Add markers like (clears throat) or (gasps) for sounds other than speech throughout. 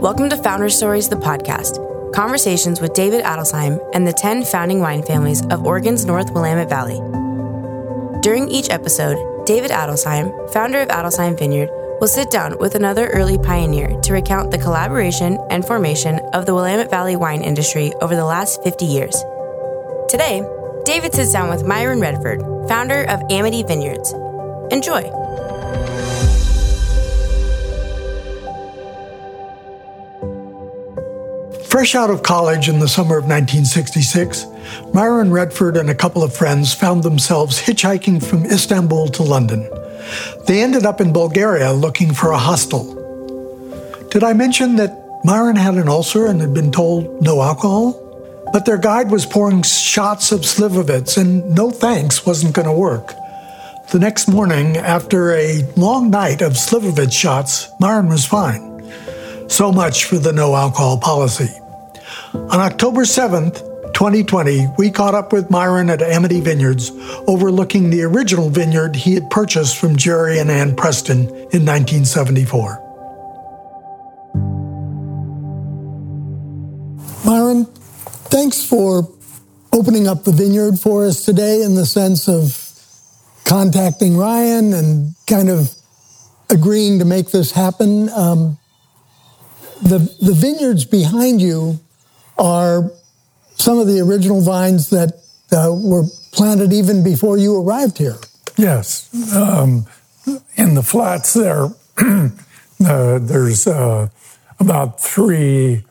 Welcome to Founder Stories, the podcast conversations with David Adelsheim and the 10 founding wine families of Oregon's North Willamette Valley. During each episode, David Adelsheim, founder of Adelsheim Vineyard, will sit down with another early pioneer to recount the collaboration and formation of the Willamette Valley wine industry over the last 50 years. Today, David sits down with Myron Redford, founder of Amity Vineyards. Enjoy. Fresh out of college in the summer of 1966, Myron Redford and a couple of friends found themselves hitchhiking from Istanbul to London. They ended up in Bulgaria looking for a hostel. Did I mention that Myron had an ulcer and had been told no alcohol? But their guide was pouring shots of Slivovitz, and no thanks wasn't going to work. The next morning, after a long night of Slivovitz shots, Myron was fine. So much for the no alcohol policy. On October 7th, 2020, we caught up with Myron at Amity Vineyards, overlooking the original vineyard he had purchased from Jerry and Ann Preston in 1974. Thanks for opening up the vineyard for us today in the sense of contacting Ryan and kind of agreeing to make this happen. Um, the, the vineyards behind you are some of the original vines that uh, were planted even before you arrived here. Yes. Um, in the flats there, (clears throat) uh, there's uh, about three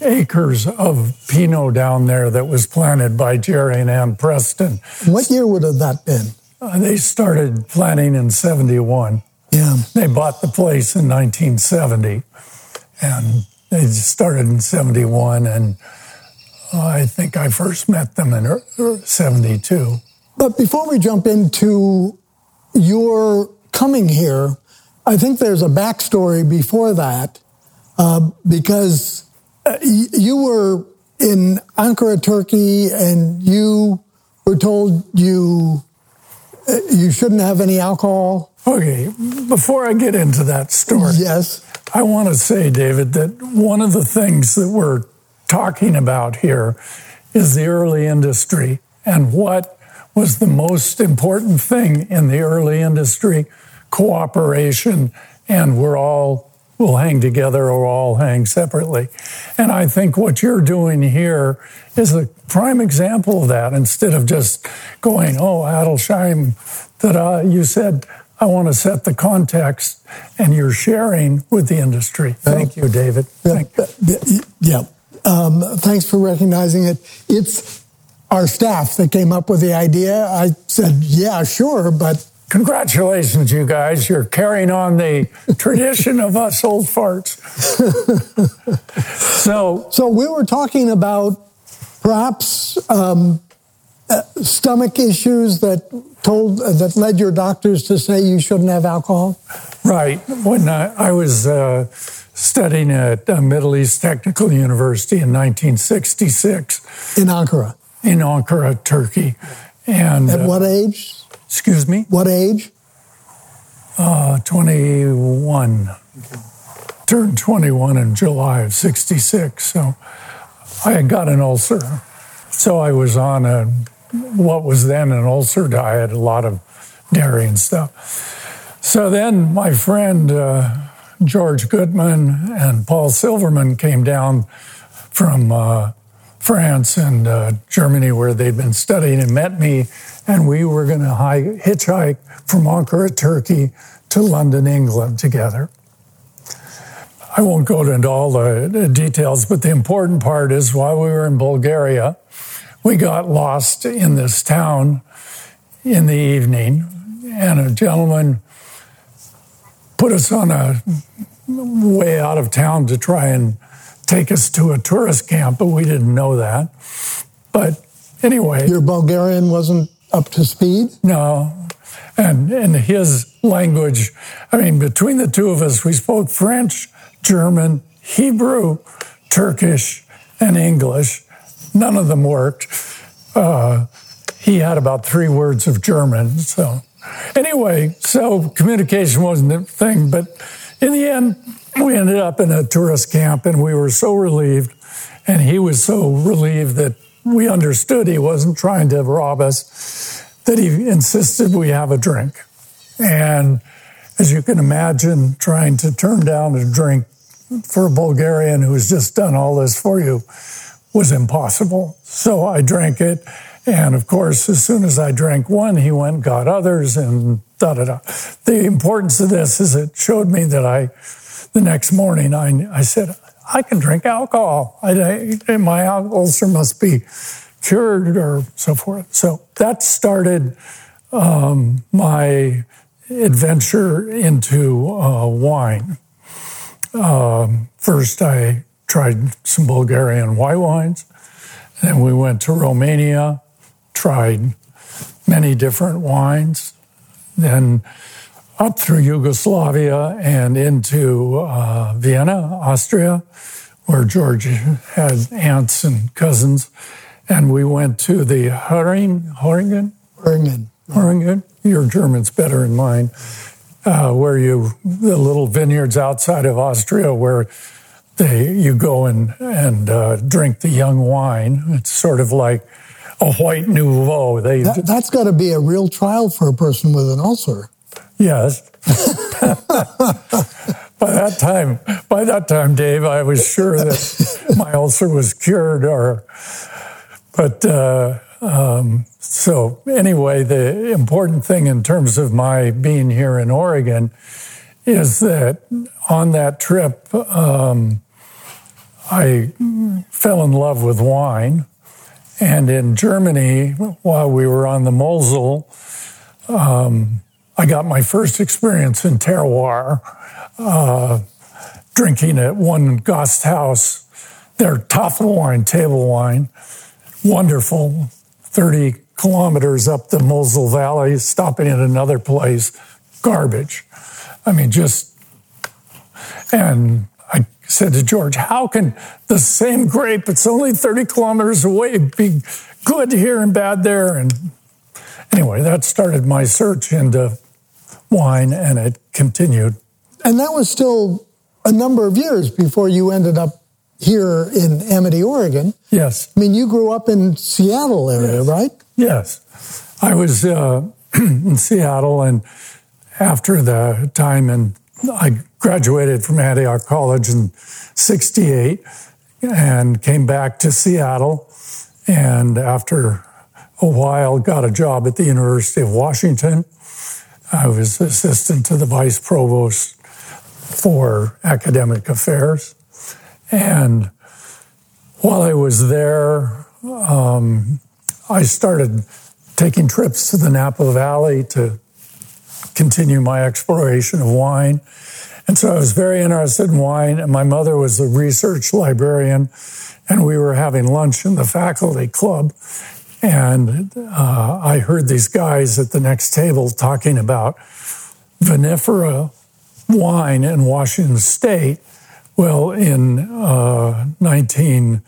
acres of Pinot down there that was planted by Jerry and Ann Preston. What year would have that been? Uh, they started planting in 71. Yeah. They bought the place in 1970 and they started in 71 and I think I first met them in er, er, 72. But before we jump into your coming here, I think there's a backstory before that uh, because uh, you were in Ankara, Turkey, and you were told you uh, you shouldn't have any alcohol. Okay, before I get into that story, yes, I want to say, David, that one of the things that we're talking about here is the early industry and what was the most important thing in the early industry cooperation and we're all will hang together or all hang separately and i think what you're doing here is a prime example of that instead of just going oh adelsheim that uh, you said I want to set the context, and you're sharing with the industry. Thank you, David. Thank you. Yeah. Um, thanks for recognizing it. It's our staff that came up with the idea. I said, yeah, sure, but. Congratulations, you guys. You're carrying on the tradition of us old farts. so, so we were talking about perhaps um, uh, stomach issues that told uh, that led your doctors to say you shouldn't have alcohol. Right. When I, I was uh, studying at uh, Middle East Technical University in 1966. In Ankara? In Ankara, Turkey. And At what age? Excuse me? What age? Uh, 21. Okay. Turned 21 in July of 66. So I had got an ulcer. So I was on a what was then an ulcer diet, a lot of dairy and stuff. So then my friend uh, George Goodman and Paul Silverman came down from uh, France and uh, Germany, where they'd been studying, and met me, and we were going to hitchhike from Ankara, Turkey, to London, England, together. I won't go into all the details, but the important part is while we were in Bulgaria, we got lost in this town in the evening, and a gentleman put us on a way out of town to try and take us to a tourist camp, but we didn't know that. But anyway. Your Bulgarian wasn't up to speed? No. And in his language, I mean, between the two of us, we spoke French, German, Hebrew, Turkish, and English. None of them worked. Uh, he had about three words of German, so Anyway, so communication wasn't a thing, but in the end, we ended up in a tourist camp and we were so relieved. And he was so relieved that we understood he wasn't trying to rob us that he insisted we have a drink. And as you can imagine, trying to turn down a drink for a Bulgarian who's just done all this for you was impossible. So I drank it. And of course, as soon as I drank one, he went got others and da da da. The importance of this is it showed me that I, the next morning, I, I said, I can drink alcohol. I, I, my ulcer must be cured or so forth. So that started um, my adventure into uh, wine. Um, first, I tried some Bulgarian white wines. Then we went to Romania, tried many different wines. Then up through Yugoslavia and into uh, Vienna, Austria, where George had aunts and cousins. And we went to the Höring, Höringen? Höringen. Höringen. Your German's better than mine. Uh, where you, the little vineyards outside of Austria where they, you go and, and uh, drink the young wine. It's sort of like a white nouveau. They, that, that's got to be a real trial for a person with an ulcer. Yes. (laughs) by that time, by that time, Dave, I was sure that my ulcer was cured. Or, but uh, um, so anyway, the important thing in terms of my being here in Oregon is that on that trip, um, I fell in love with wine. And in Germany, while we were on the Mosel, um, I got my first experience in terroir, uh, drinking at one Gasthaus, their Tafelwein, table wine, wonderful, 30 kilometers up the Mosel Valley, stopping at another place, garbage. I mean, just, and I said to George, how can the same grape, it's only 30 kilometers away, be good here and bad there? And anyway, that started my search into wine, and it continued. And that was still a number of years before you ended up here in Amity, Oregon. Yes. I mean, you grew up in Seattle area, yes. right? Yes. I was uh, (clears throat) in Seattle, and after the time, and I graduated from Antioch College in '68, and came back to Seattle, and after a while, got a job at the University of Washington I was assistant to the vice provost for academic affairs. And while I was there, um, I started taking trips to the Napa Valley to continue my exploration of wine. And so I was very interested in wine, and my mother was a research librarian, and we were having lunch in the faculty club. And uh, I heard these guys at the next table talking about vinifera wine in Washington State. Well, in uh, 19,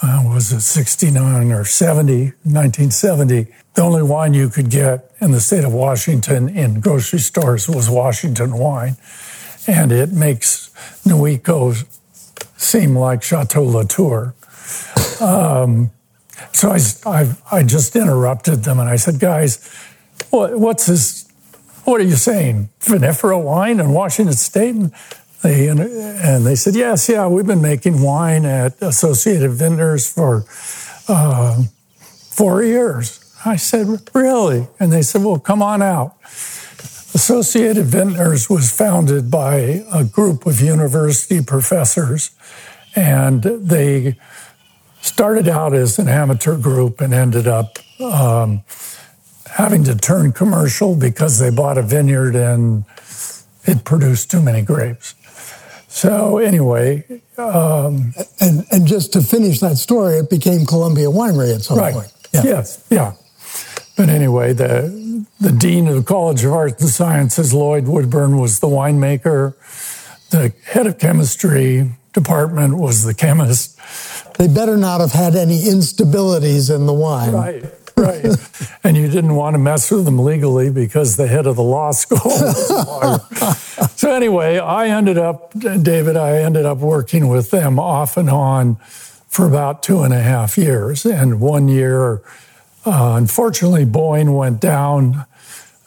uh, was it 69 or 70, 1970, the only wine you could get in the state of Washington in grocery stores was Washington wine. And it makes Nuico seem like Chateau Latour. Um, so I, I, I, just interrupted them and I said, guys, what, what's this? What are you saying? Vinifera wine in Washington State? And they, and they said, yes, yeah, we've been making wine at Associated Vintners for uh, four years. I said, really? And they said, well, come on out. Associated Vintners was founded by a group of university professors, and they started out as an amateur group and ended up um, having to turn commercial because they bought a vineyard and it produced too many grapes. So anyway, um, and and just to finish that story, it became Columbia Winery at some right. point. Yeah. Yes, yeah. But anyway, the the dean of the College of Arts and Sciences, Lloyd Woodburn, was the winemaker. The head of chemistry department was the chemist. They better not have had any instabilities in the wine. Right. right. (laughs) And you didn't want to mess with them legally because the head of the law (laughs) school So anyway, I ended up, David, I ended up working with them off and on for about two and a half years. And one year, uh, unfortunately, Boeing went down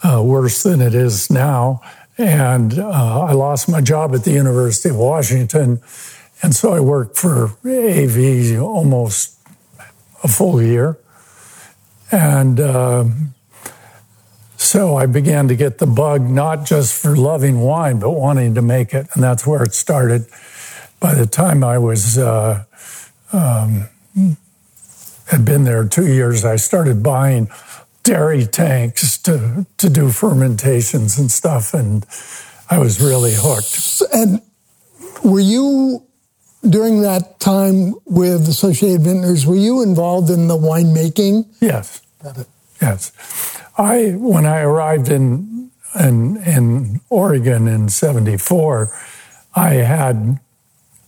uh, worse than it is now. And uh, I lost my job at the University of Washington. And so I worked for AV almost a full year. And uh, so I began to get the bug, not just for loving wine, but wanting to make it. And that's where it started. By the time I was, uh, um, had been there two years, I started buying dairy tanks to, to do fermentations and stuff. And I was really hooked. And were you, during that time with Associated Vintners, were you involved in the winemaking? Yes. Yes. I, when I arrived in, in, in Oregon in 74, I had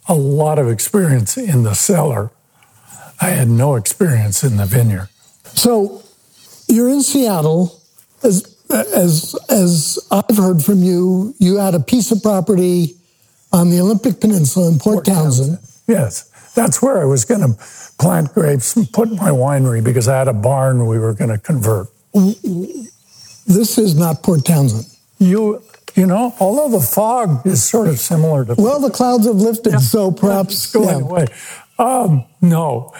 a lot of experience in the cellar. I had no experience in the vineyard. So you're in Seattle. As, as, as I've heard from you, you had a piece of property on the Olympic Peninsula in Port, Port Townsend. Townsend. Yes, that's where I was going to plant grapes and put my winery because I had a barn we were going to convert. This is not Port Townsend. You, you know, although the fog is sort of similar to. Well, the clouds have lifted, yeah. so perhaps going yeah. away. Um, no,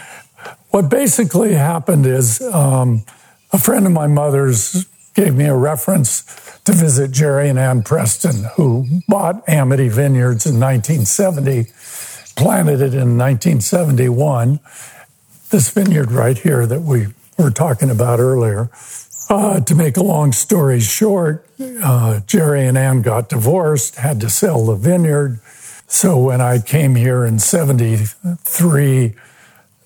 what basically happened is um, a friend of my mother's gave me a reference to visit Jerry and Ann Preston, who bought Amity Vineyards in 1970, planted it in 1971. This vineyard right here that we were talking about earlier. Uh, to make a long story short, uh, Jerry and Ann got divorced, had to sell the vineyard. So when I came here in 73,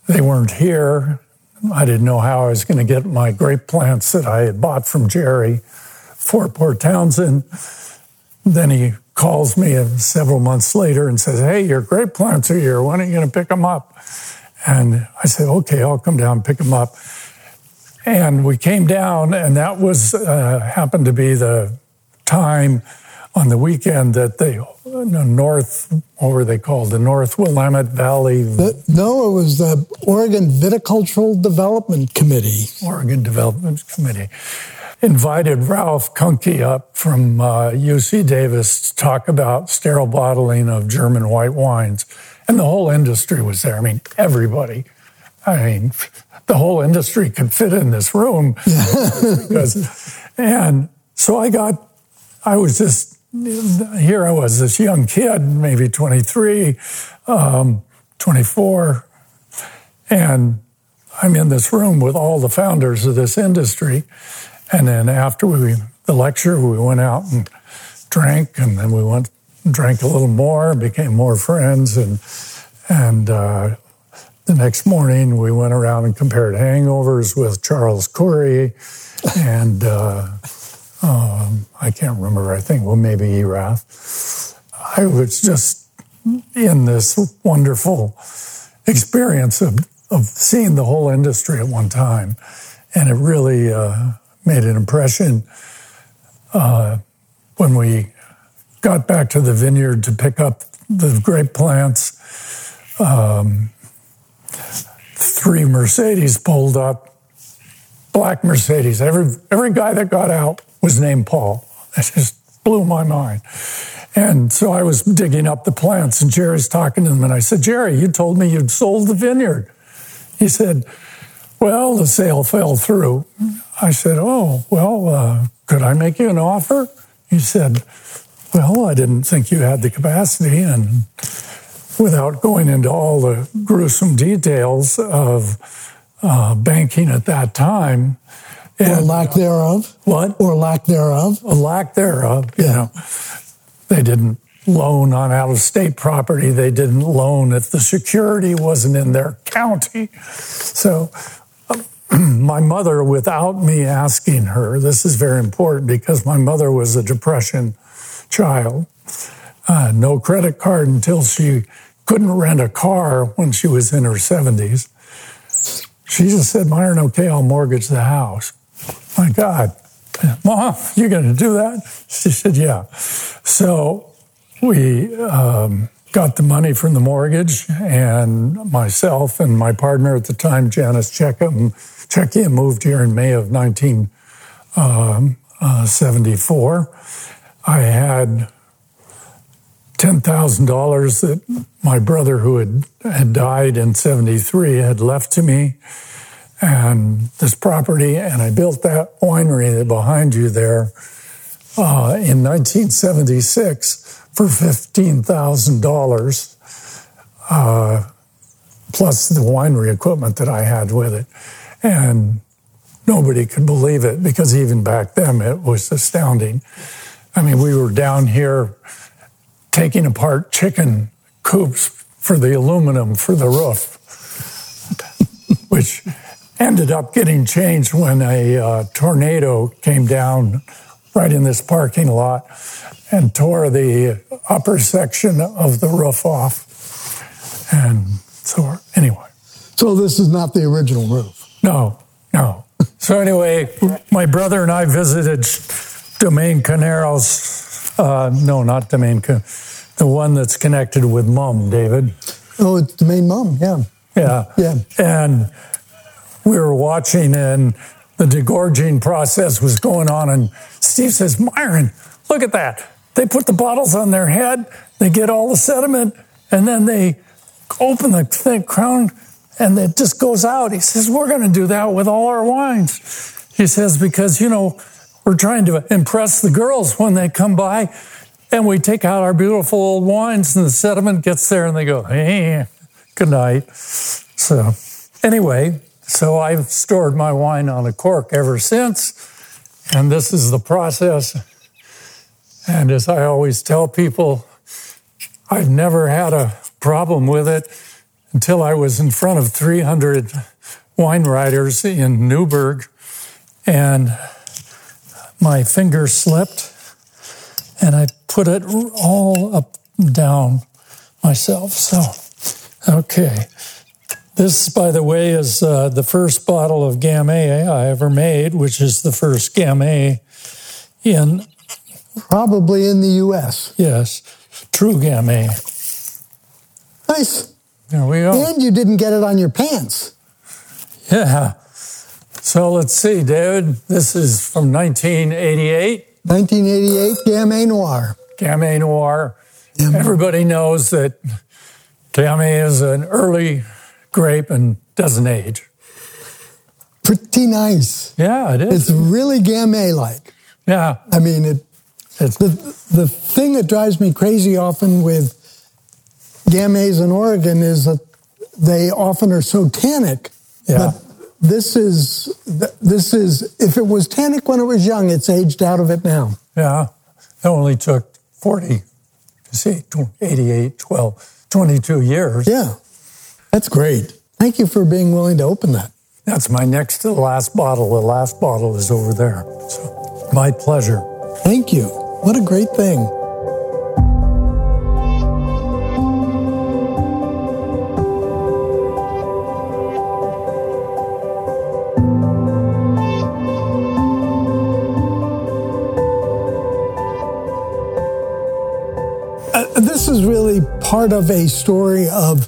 they weren't here. I didn't know how I was going to get my grape plants that I had bought from Jerry for Port Townsend. Then he calls me several months later and says, Hey, your grape plants are here. When are you going to pick them up? And I said, Okay, I'll come down and pick them up. And we came down, and that was uh, happened to be the time on the weekend that the North, what were they called? The North Willamette Valley. The, no, it was the Oregon Viticultural Development Committee. Oregon Development Committee invited Ralph Kunkee up from uh, UC Davis to talk about sterile bottling of German white wines. And the whole industry was there. I mean, everybody. I mean, (laughs) the whole industry could fit in this room. (laughs) because, and so I got, I was just, here I was, this young kid, maybe 23, um, 24, and I'm in this room with all the founders of this industry. And then after we, the lecture, we went out and drank, and then we went drank a little more, became more friends, and and uh, the next morning, we went around and compared hangovers with Charles Coury, and uh, um, I can't remember, I think, well, maybe Erath. I was just in this wonderful experience of, of seeing the whole industry at one time. And it really uh, made an impression uh, when we got back to the vineyard to pick up the grape plants. Um, three Mercedes pulled up, black Mercedes. Every every guy that got out was named Paul. That just blew my mind. And so I was digging up the plants, and Jerry's talking to them, and I said, Jerry, you told me you'd sold the vineyard. He said, Well, the sale fell through. I said, Oh, well, uh, could I make you an offer? He said, Well, I didn't think you had the capacity, and without going into all the gruesome details of uh, banking at that time. And, or lack thereof. What? Or lack thereof. A lack thereof. You yeah. know, they didn't loan on out of state property. They didn't loan if the security wasn't in their county. So, (clears throat) my mother, without me asking her, this is very important because my mother was a depression child. Uh, no credit card until she couldn't rent a car when she was in her 70s. she just said, Myron, okay, I'll mortgage the house. My God, Mom, you're going to do that? She said, Yeah. So we um, got the money from the mortgage, and myself and my partner at the time, Janice Checkham, Czechia, moved here in May of 1974. Um, uh, I had $10,000 that my brother, who had, had died in 73, had left to me and this property, and I built that winery behind you there uh, in 1976 for $15,000, uh, plus the winery equipment that I had with it. And nobody could believe it because even back then it was astounding. I mean, we were down here taking apart chicken coops for the aluminum for the roof, (laughs) which ended up getting changed when a uh, tornado came down right in this parking lot and tore the upper section of the roof off. And so, anyway. So, this is not the original roof? No, no. so, anyway, my brother and I visited Domaine Carneros. Uh, no, not Domaine, the one that's connected with Mumm, David. Oh, it's Domaine Mumm, yeah. Yeah. Yeah. And we were watching and the degorging process was going on. And Steve says, Myron, look at that. They put the bottles on their head, they get all the sediment, and then they open the thick crown and it just goes out. He says, We're going to do that with all our wines. He says, Because, you know, we're trying to impress the girls when they come by and we take out our beautiful old wines and the sediment gets there and they go, Hey, good night. So, anyway, so I've stored my wine on a cork ever since, and this is the process. And as I always tell people, I've never had a problem with it until I was in front of 300 wine writers in Newberg, and my finger slipped, and I put it all up down myself. So, okay. This, by the way, is uh, the first bottle of Gamay I ever made, which is the first Gamay in. Probably in the U.S. Yes, true Gamay. Nice. There we go. And you didn't get it on your pants. Yeah. So let's see, David. This is from 1988. 1988 Gamay Noir. Gamay Noir. Gamay. Everybody knows that Gamay is an early grape and doesn't age. Pretty nice. Yeah, it is. It's really Gamay like. Yeah. I mean, it. It's, the the thing that drives me crazy often with Gamays in Oregon is that they often are so tannic. Yeah. But this is this is if it was tannic when it was young, it's aged out of it now. Yeah. It only took 40, see, 88, 12, 22 years. Yeah. That's great. Thank you for being willing to open that. That's my next to the last bottle. The last bottle is over there. So, my pleasure. Thank you. What a great thing. Uh, this is really part of a story of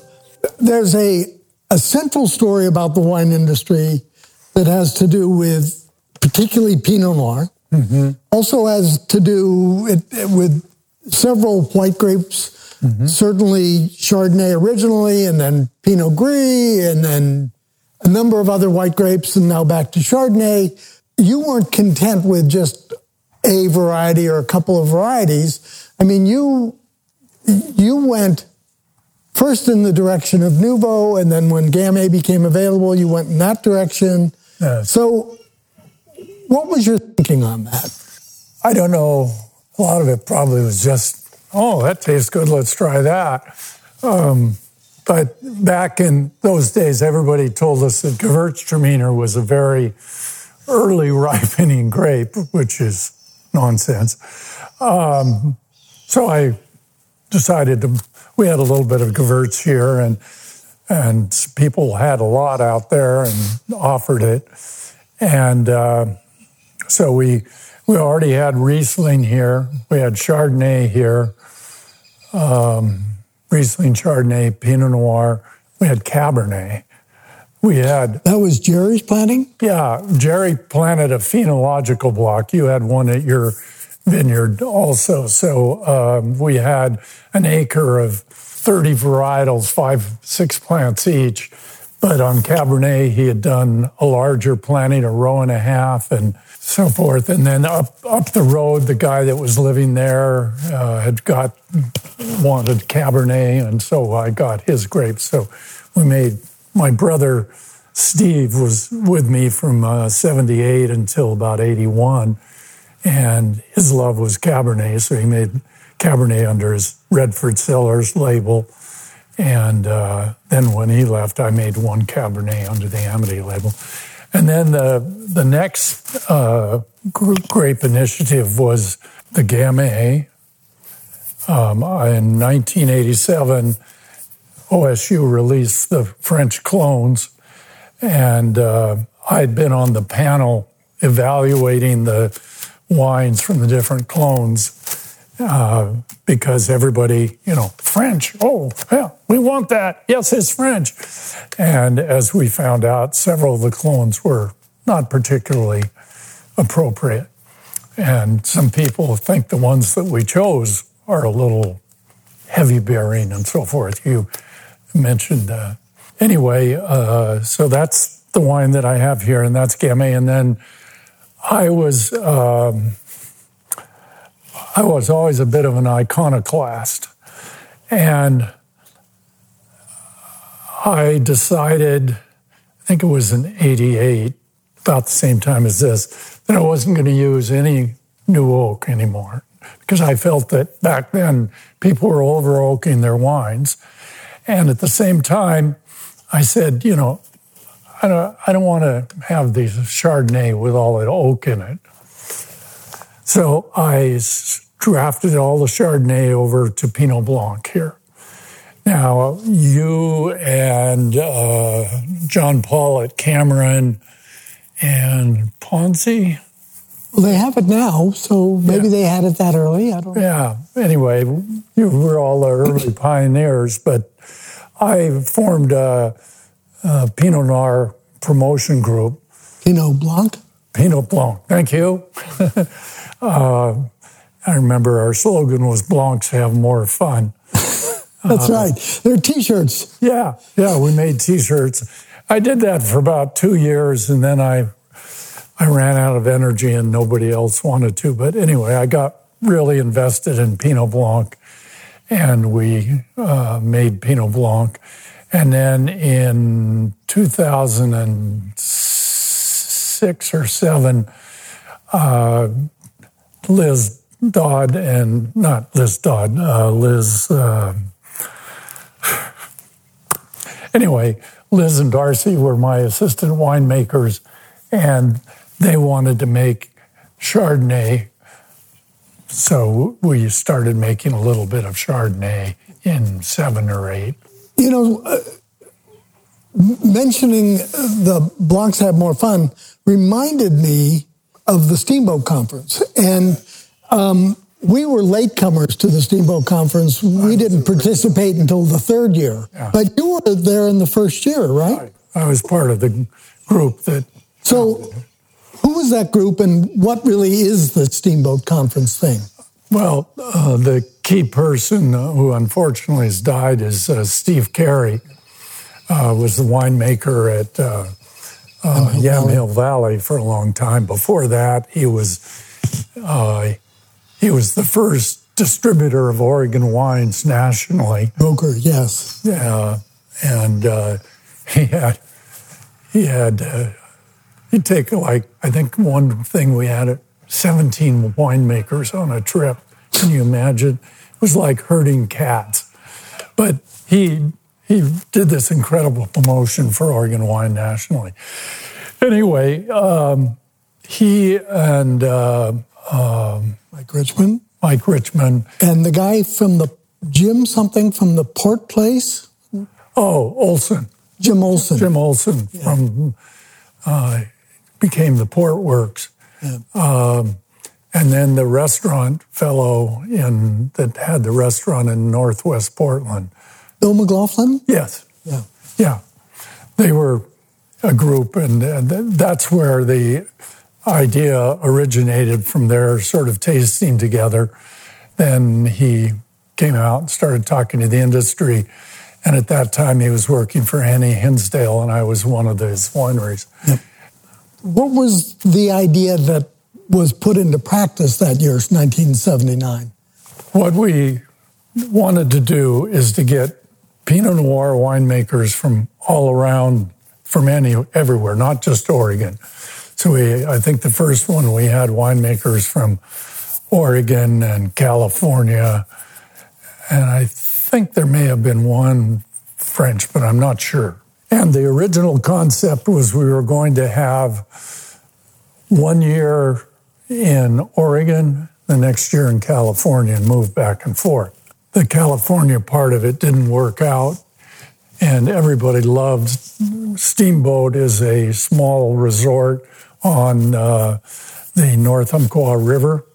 there's a, a central story about the wine industry that has to do with particularly Pinot Noir. Mm-hmm. Also has to do with, with several white grapes, mm-hmm. certainly Chardonnay originally, and then Pinot Gris, and then a number of other white grapes, and now back to Chardonnay. You weren't content with just a variety or a couple of varieties. I mean, you you went first in the direction of Nouveau, and then when Gamay became available, you went in that direction. Yes. So, what was your thinking on that? I don't know. A lot of it probably was just, oh, that tastes good, let's try that. Um, but back in those days, everybody told us that Gewürztraminer was a very early (laughs) ripening grape, which is nonsense. Um, so I decided to we had a little bit of Gewurz here, and and people had a lot out there and offered it. And uh, so we we already had Riesling here. We had Chardonnay here, um, Riesling, Chardonnay, Pinot Noir. We had Cabernet. We had that was Jerry's planting. Yeah, Jerry planted a phenological block. You had one at your vineyard also. So um, we had an acre of 30 varietals, five, six plants each. But on Cabernet, he had done a larger planting, a row and a half, and so forth. And then up up the road, the guy that was living there uh, had got wanted Cabernet, and so I got his grapes. So we made my brother Steve was with me from uh, 78 until about 81 and his love was Cabernet, so he made Cabernet under his Redford Cellars label. And uh, then when he left, I made one Cabernet under the Amity label. And then the the next uh, grape initiative was the Gamay. Um, in 1987, OSU released the French clones, and uh, I'd been on the panel evaluating the wines from the different clones uh, because everybody, you know, French, oh, yeah, we want that. Yes, it's French. And as we found out, several of the clones were not particularly appropriate. And some people think the ones that we chose are a little heavy bearing and so forth. You mentioned that. Anyway, uh, so that's the wine that I have here, and that's Gamay. And then I was um, I was always a bit of an iconoclast, and I decided, I think it was in '88, about the same time as this, that I wasn't going to use any new oak anymore. Because I felt that back then people were over oaking their wines, and at the same time, I said, you know, I don't, I don't want to have these Chardonnay with all that oak in it. So I drafted all the Chardonnay over to Pinot Blanc here. Now, you and uh, John Paul at Cameron and Ponzi. Well, they have it now, so maybe yeah. they had it that early. I don't know. Yeah. Anyway, you were all the early (clears throat) pioneers, but I formed a uh, Pinot Noir promotion group. Pinot Blanc? Pinot Blanc, thank you. (laughs) uh, I remember our slogan was Blancs have more fun. (laughs) That's uh, right. They're t shirts. Yeah, yeah, we made t shirts. I did that for about two years and then I I ran out of energy and nobody else wanted to. But anyway, I got really invested in Pinot Blanc and we uh, made Pinot Blanc. And then in 2006 or seven, uh, Liz Dodd and not Liz Dodd, uh, Liz. Uh, anyway, Liz and Darcy were my assistant winemakers, and they wanted to make Chardonnay. So we started making a little bit of Chardonnay in seven or eight. You know, uh, mentioning the Blancs have more fun reminded me of the Steamboat Conference. And um, we were latecomers to the Steamboat Conference. We didn't participate until the third year. Yeah. But you were there in the first year, right? I was part of the group that. So, who was that group and what really is the Steamboat Conference thing? Well, uh, the key person who unfortunately has died is uh, Steve Cary, uh, was the winemaker at uh, uh, Yamhill Valley for a long time. Before that, he was uh, he was the first distributor of Oregon wines nationally. Broker, yes. Yeah, and uh, he had he had he'd take like I think one thing we had 17 winemakers on a trip. Can you imagine? It was like herding cats. But he he did this incredible promotion for Oregon wine nationally. Anyway, um, he and uh, um, Mike Richmond, Mike Richmond, and the guy from the Jim something from the Port Place. Oh, Olson. Jim Olson. Jim Olson yeah. from uh, became the Port Works. Yeah. Um, and then the restaurant fellow in that had the restaurant in Northwest Portland. Bill McLaughlin? Yes. Yeah. Yeah. They were a group, and, and that's where the idea originated from their sort of tasting together. Then he came out and started talking to the industry. And at that time, he was working for Annie Hinsdale, and I was one of his wineries. Yep. What was the idea that was put into practice that year, 1979? What we wanted to do is to get Pinot Noir winemakers from all around, from any everywhere, not just Oregon. So we, I think the first one we had winemakers from Oregon and California, and I think there may have been one French, but I'm not sure. And the original concept was we were going to have one year in Oregon, the next year in California, and move back and forth. The California part of it didn't work out, and everybody loved Steamboat is a small resort on uh, the North Umpqua River,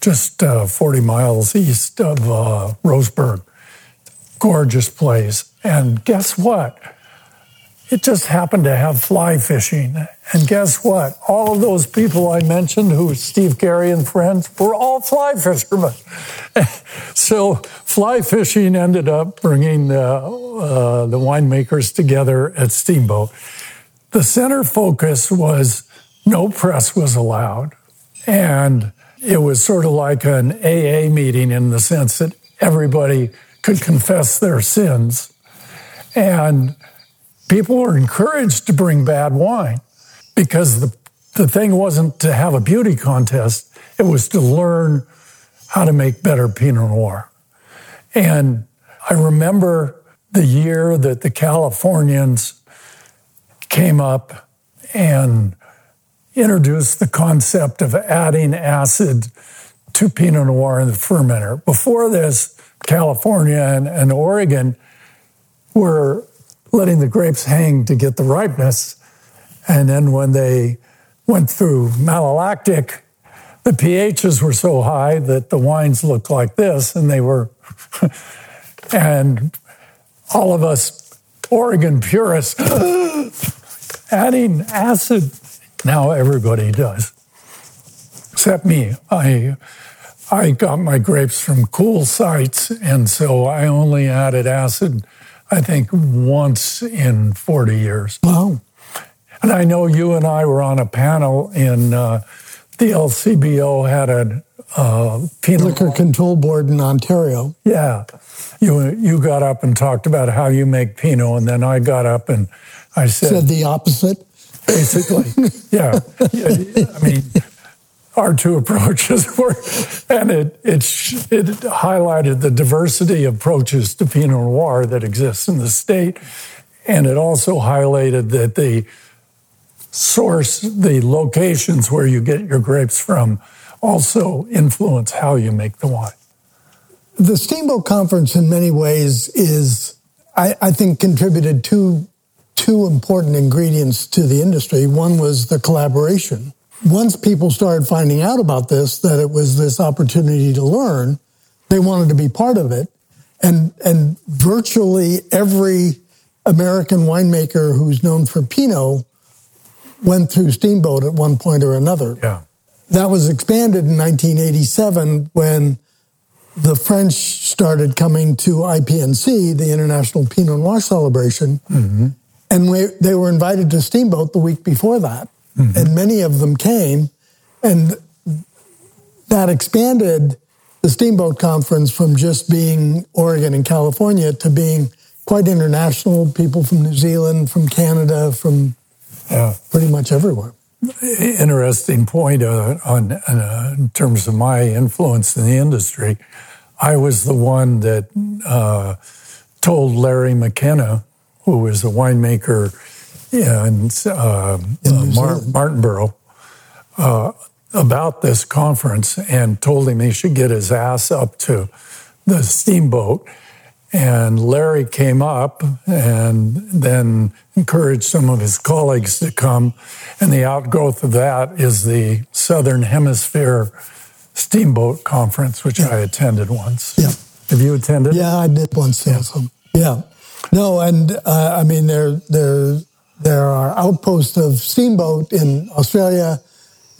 just uh, 40 miles east of uh, Roseburg. Gorgeous place. And guess what? It just happened to have fly fishing. And guess what? All of those people I mentioned, who were Steve Cary and friends, were all fly fishermen. (laughs) so fly fishing ended up bringing uh, uh, the winemakers together at Steamboat. The center focus was no press was allowed. And it was sort of like an AA meeting in the sense that everybody could confess their sins. And people were encouraged to bring bad wine because the, the thing wasn't to have a beauty contest, it was to learn how to make better Pinot Noir. And I remember the year that the Californians came up and introduced the concept of adding acid to Pinot Noir in the fermenter. Before this, California and, and Oregon were letting the grapes hang to get the ripeness. And then when they went through malolactic, the pHs were so high that the wines looked like this, and they were, (laughs) and all of us Oregon purists (gasps) adding acid. Now everybody does, except me. I I got my grapes from cool sites, and so I only added acid I think, once in 40 years. Wow. And I know you and I were on a panel in uh, the LCBO had a uh, Pinot liquor control board in Ontario. Yeah, you you got up and talked about how you make Pinot, and then I got up and I said, said the opposite. Basically, (laughs) yeah. I mean, our two approaches (laughs) were, and it, it, it highlighted the diversity of approaches to Pinot Noir that exists in the state. And it also highlighted that the source, the locations where you get your grapes from, also influence how you make the wine. The Steamboat Conference, in many ways, is, I, I think, contributed two, two important ingredients to the industry. One was the collaboration once people started finding out about this, that it was this opportunity to learn, they wanted to be part of it. And, and virtually every American winemaker who's known for Pinot went through Steamboat at one point or another. Yeah. That was expanded in 1987 when the French started coming to IPNC, the International Pinot Noir Celebration, mm-hmm. and we, they were invited to Steamboat the week before that. Mm-hmm. And many of them came, and that expanded the Steamboat Conference from just being Oregon and California to being quite international. People from New Zealand, from Canada, from yeah. pretty much everywhere. Interesting point uh, on uh, in terms of my influence in the industry. I was the one that uh, told Larry McKenna, who was a winemaker in, uh, in Mar- Martinborough uh, about this conference and told him he should get his ass up to the steamboat. And Larry came up and then encouraged some of his colleagues to come. And the outgrowth of that is the Southern Hemisphere Steamboat Conference, which I attended once. Yeah. Have you attended? Yeah, I did once also. Yeah. No, and uh, I mean there there there are outposts of steamboat in Australia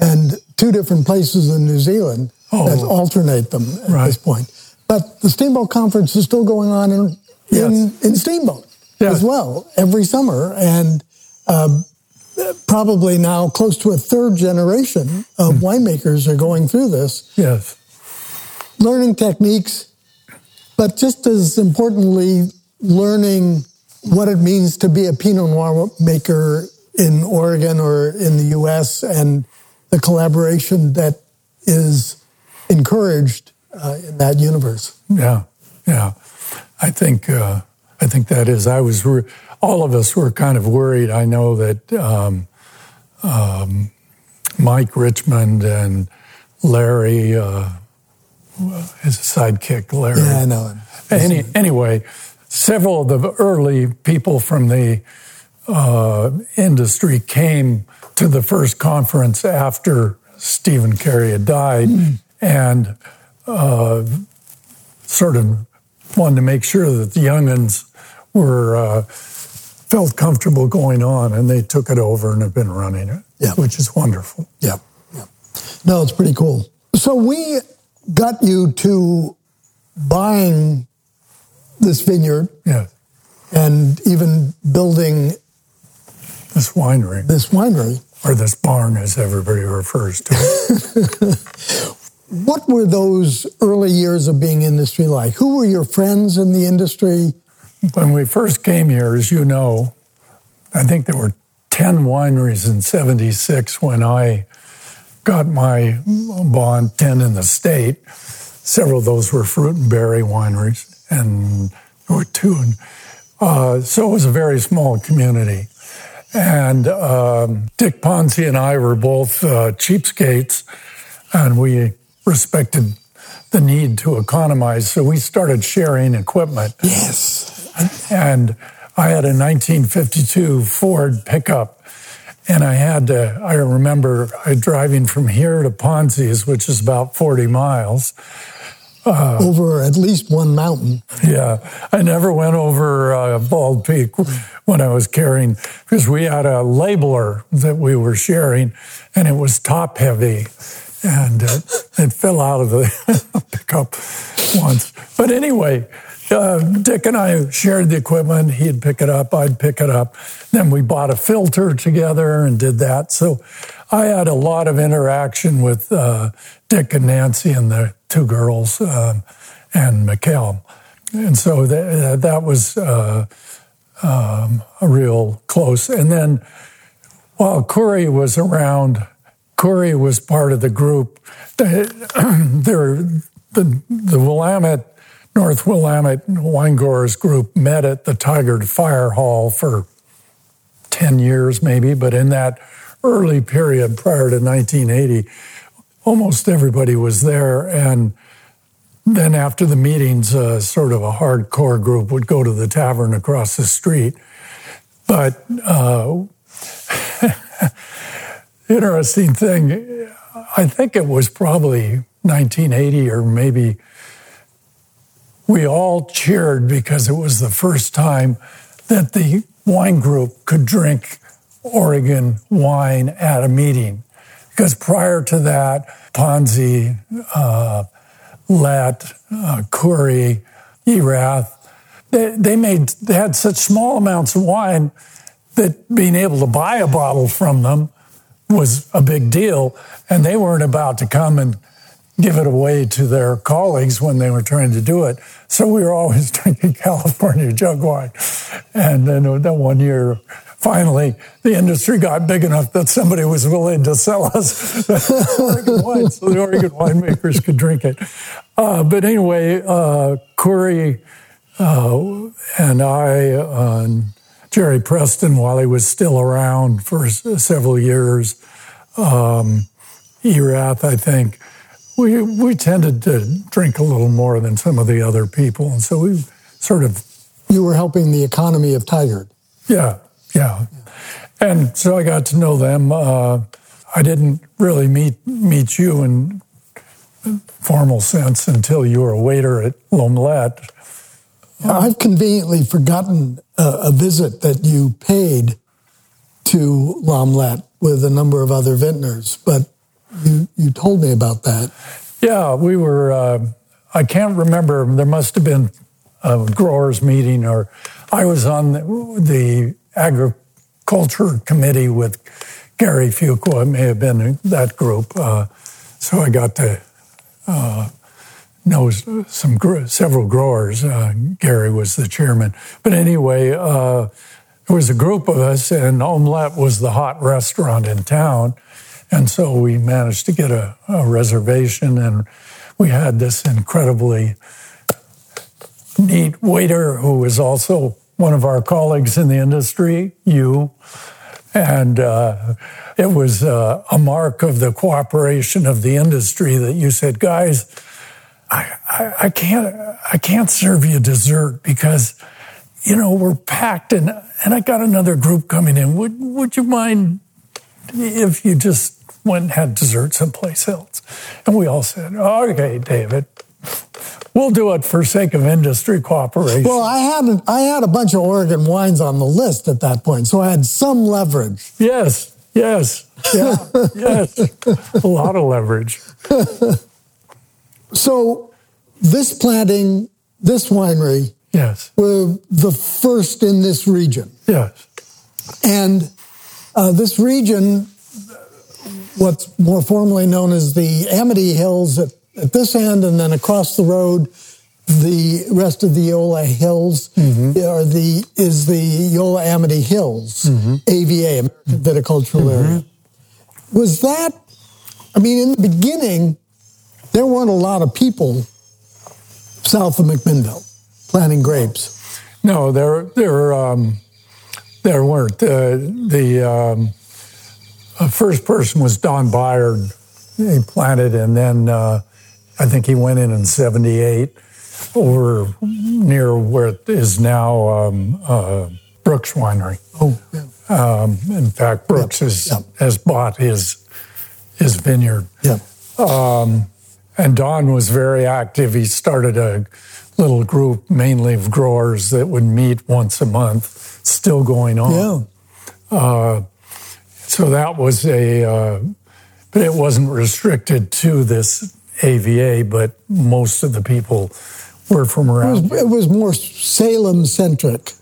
and two different places in New Zealand Oh. that alternate them at Right. this point. But the steamboat conference is still going on in in, in steamboat Yes. as well every summer, and uh, probably now close to a third generation of Hmm. winemakers are going through this Yes. learning techniques, but just as importantly, learning what it means to be a Pinot Noir maker in Oregon or in the US and the collaboration that is encouraged uh, in that universe. Yeah, yeah. I think uh, I think that is. I was. Re- all of us were kind of worried. I know that um, um, Mike Richmond and Larry, uh, his sidekick, Larry. Yeah, I know. Any, anyway, several of the early people from the uh, industry came to the first conference after Stephen Cary had died and uh, sort of wanted to make sure that the youngins were uh, felt comfortable going on, and they took it over and have been running it, Yeah. which is wonderful. Yeah, yeah. No, it's pretty cool. So we got you to buying this vineyard Yeah, and even building this winery this winery. or this barn, as everybody refers to it. (laughs) What were those early years of being industry like? Who were your friends in the industry? When we first came here, as you know, I think there were 10 wineries in 76 when I got my bond, 10 in the state. Several of those were fruit and berry wineries, and there were two. Uh, so it was a very small community. And um, Dick Ponzi and I were both uh, cheapskates, and we respected the need to economize. So we started sharing equipment. Yes. And I had a 1952 Ford pickup. And I had to, I remember I driving from here to Ponzi's, which is about 40 miles. Over at least one mountain. Yeah, I never went over uh, Bald Peak when I was carrying, because we had a labeler that we were sharing, and it was top heavy. And uh, it fell out of the (laughs) pickup once. But anyway, uh, Dick and I shared the equipment. He'd pick it up, I'd pick it up. Then we bought a filter together and did that. So I had a lot of interaction with uh, Dick and Nancy and the two girls um, and Michel. And so that, that was uh, um, a real close. And then while Coury was around, Coury was part of the group. (clears throat) The, the Willamette, North Willamette Wine Group met at the Tigard Fire Hall for 10 years maybe, but in that early period prior to 1980, almost everybody was there. And then after the meetings, uh, sort of a hardcore group would go to the tavern across the street. But uh, (laughs) interesting thing, I think it was probably 1980 or maybe we all cheered because it was the first time that the wine group could drink Oregon wine at a meeting. Because prior to that, Ponzi, uh, Lett, uh, Coury, Erath, they, they made they had such small amounts of wine that being able to buy a bottle from them was a big deal, and they weren't about to come and give it away to their colleagues when they were trying to do it. So we were always (laughs) drinking California jug wine. And then, then one year, finally, the industry got big enough that somebody was willing to sell us (laughs) Oregon wine so the Oregon winemakers could drink it. Uh, but anyway, uh, Coury uh, and I, uh, Jerry Preston, while he was still around for s- several years, um, Erath, I think, we, we tended to drink a little more than some of the other people. And so we sort of. You were helping the economy of Tigard. Yeah, yeah. And so I got to know them. Uh, I didn't really meet meet you in formal sense until you were a waiter at I've conveniently forgotten a, a visit that you paid to L'Omelette with a number of other vintners, but you, you told me about that. Yeah, we were, uh, I can't remember, there must have been a growers meeting, or I was on the, the agriculture committee with Gary Fuqua. It may have been that group. Uh, so I got to uh, know some several growers. Uh, Gary was the chairman. But anyway, uh, there was a group of us, and Omelette was the hot restaurant in town. And so we managed to get a, a reservation, and we had this incredibly neat waiter who was also one of our colleagues in the industry, you. And uh, it was uh, a mark of the cooperation of the industry that you said, guys, I, I, I, can't I can't serve you dessert because you know we're packed and and I got another group coming in. Would would you mind if you just went and had dessert someplace else? And we all said, okay, David. We'll do it for sake of industry cooperation. Well, I had I had a bunch of Oregon wines on the list at that point, so I had some leverage. Yes, yes, yeah, yes, a lot of leverage. (laughs) so, this planting, this winery, yes, were the first in this region. Yes, and uh, this region what's more formally known as the Amity Hills at, at this end, and then across the road, the rest of the Eola Hills mm-hmm. are the is the Eola Amity Hills, mm-hmm. AVA, American Viticultural mm-hmm. Area. Was that? I mean, in the beginning, there weren't a lot of people south of McMinnville planting grapes. No, there there um, there weren't. Uh, the um, uh, first person was Don Byard. He planted, and then uh, I think he went in in '78 over near where it is now um, uh, Brooks Winery. Oh, yeah. Um, in fact, Brooks yep. Has, yep. has bought his his vineyard. Yeah. Um, and Don was very active. He started a little group, mainly of growers, that would meet once a month, still going on. Yeah. Uh, so that was a, uh, but it wasn't restricted to this AVA, but most of the people were from around. It was, it was more Salem centric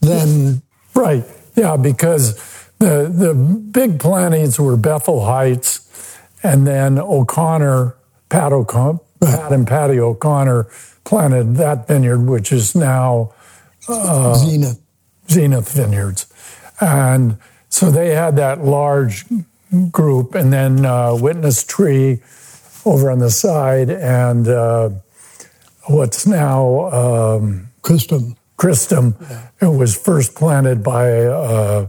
than. Right. Yeah, because the, the big plantings were Bethel Heights and then O'Connor, Pat, O'Connor. Pat and Patty O'Connor planted that vineyard, which is now uh, Zenith. Zenith Vineyards. And so they had that large group, and then uh, Witness Tree over on the side, and uh, what's now um, Cristom. Cristom. Yeah. It was first planted by a uh,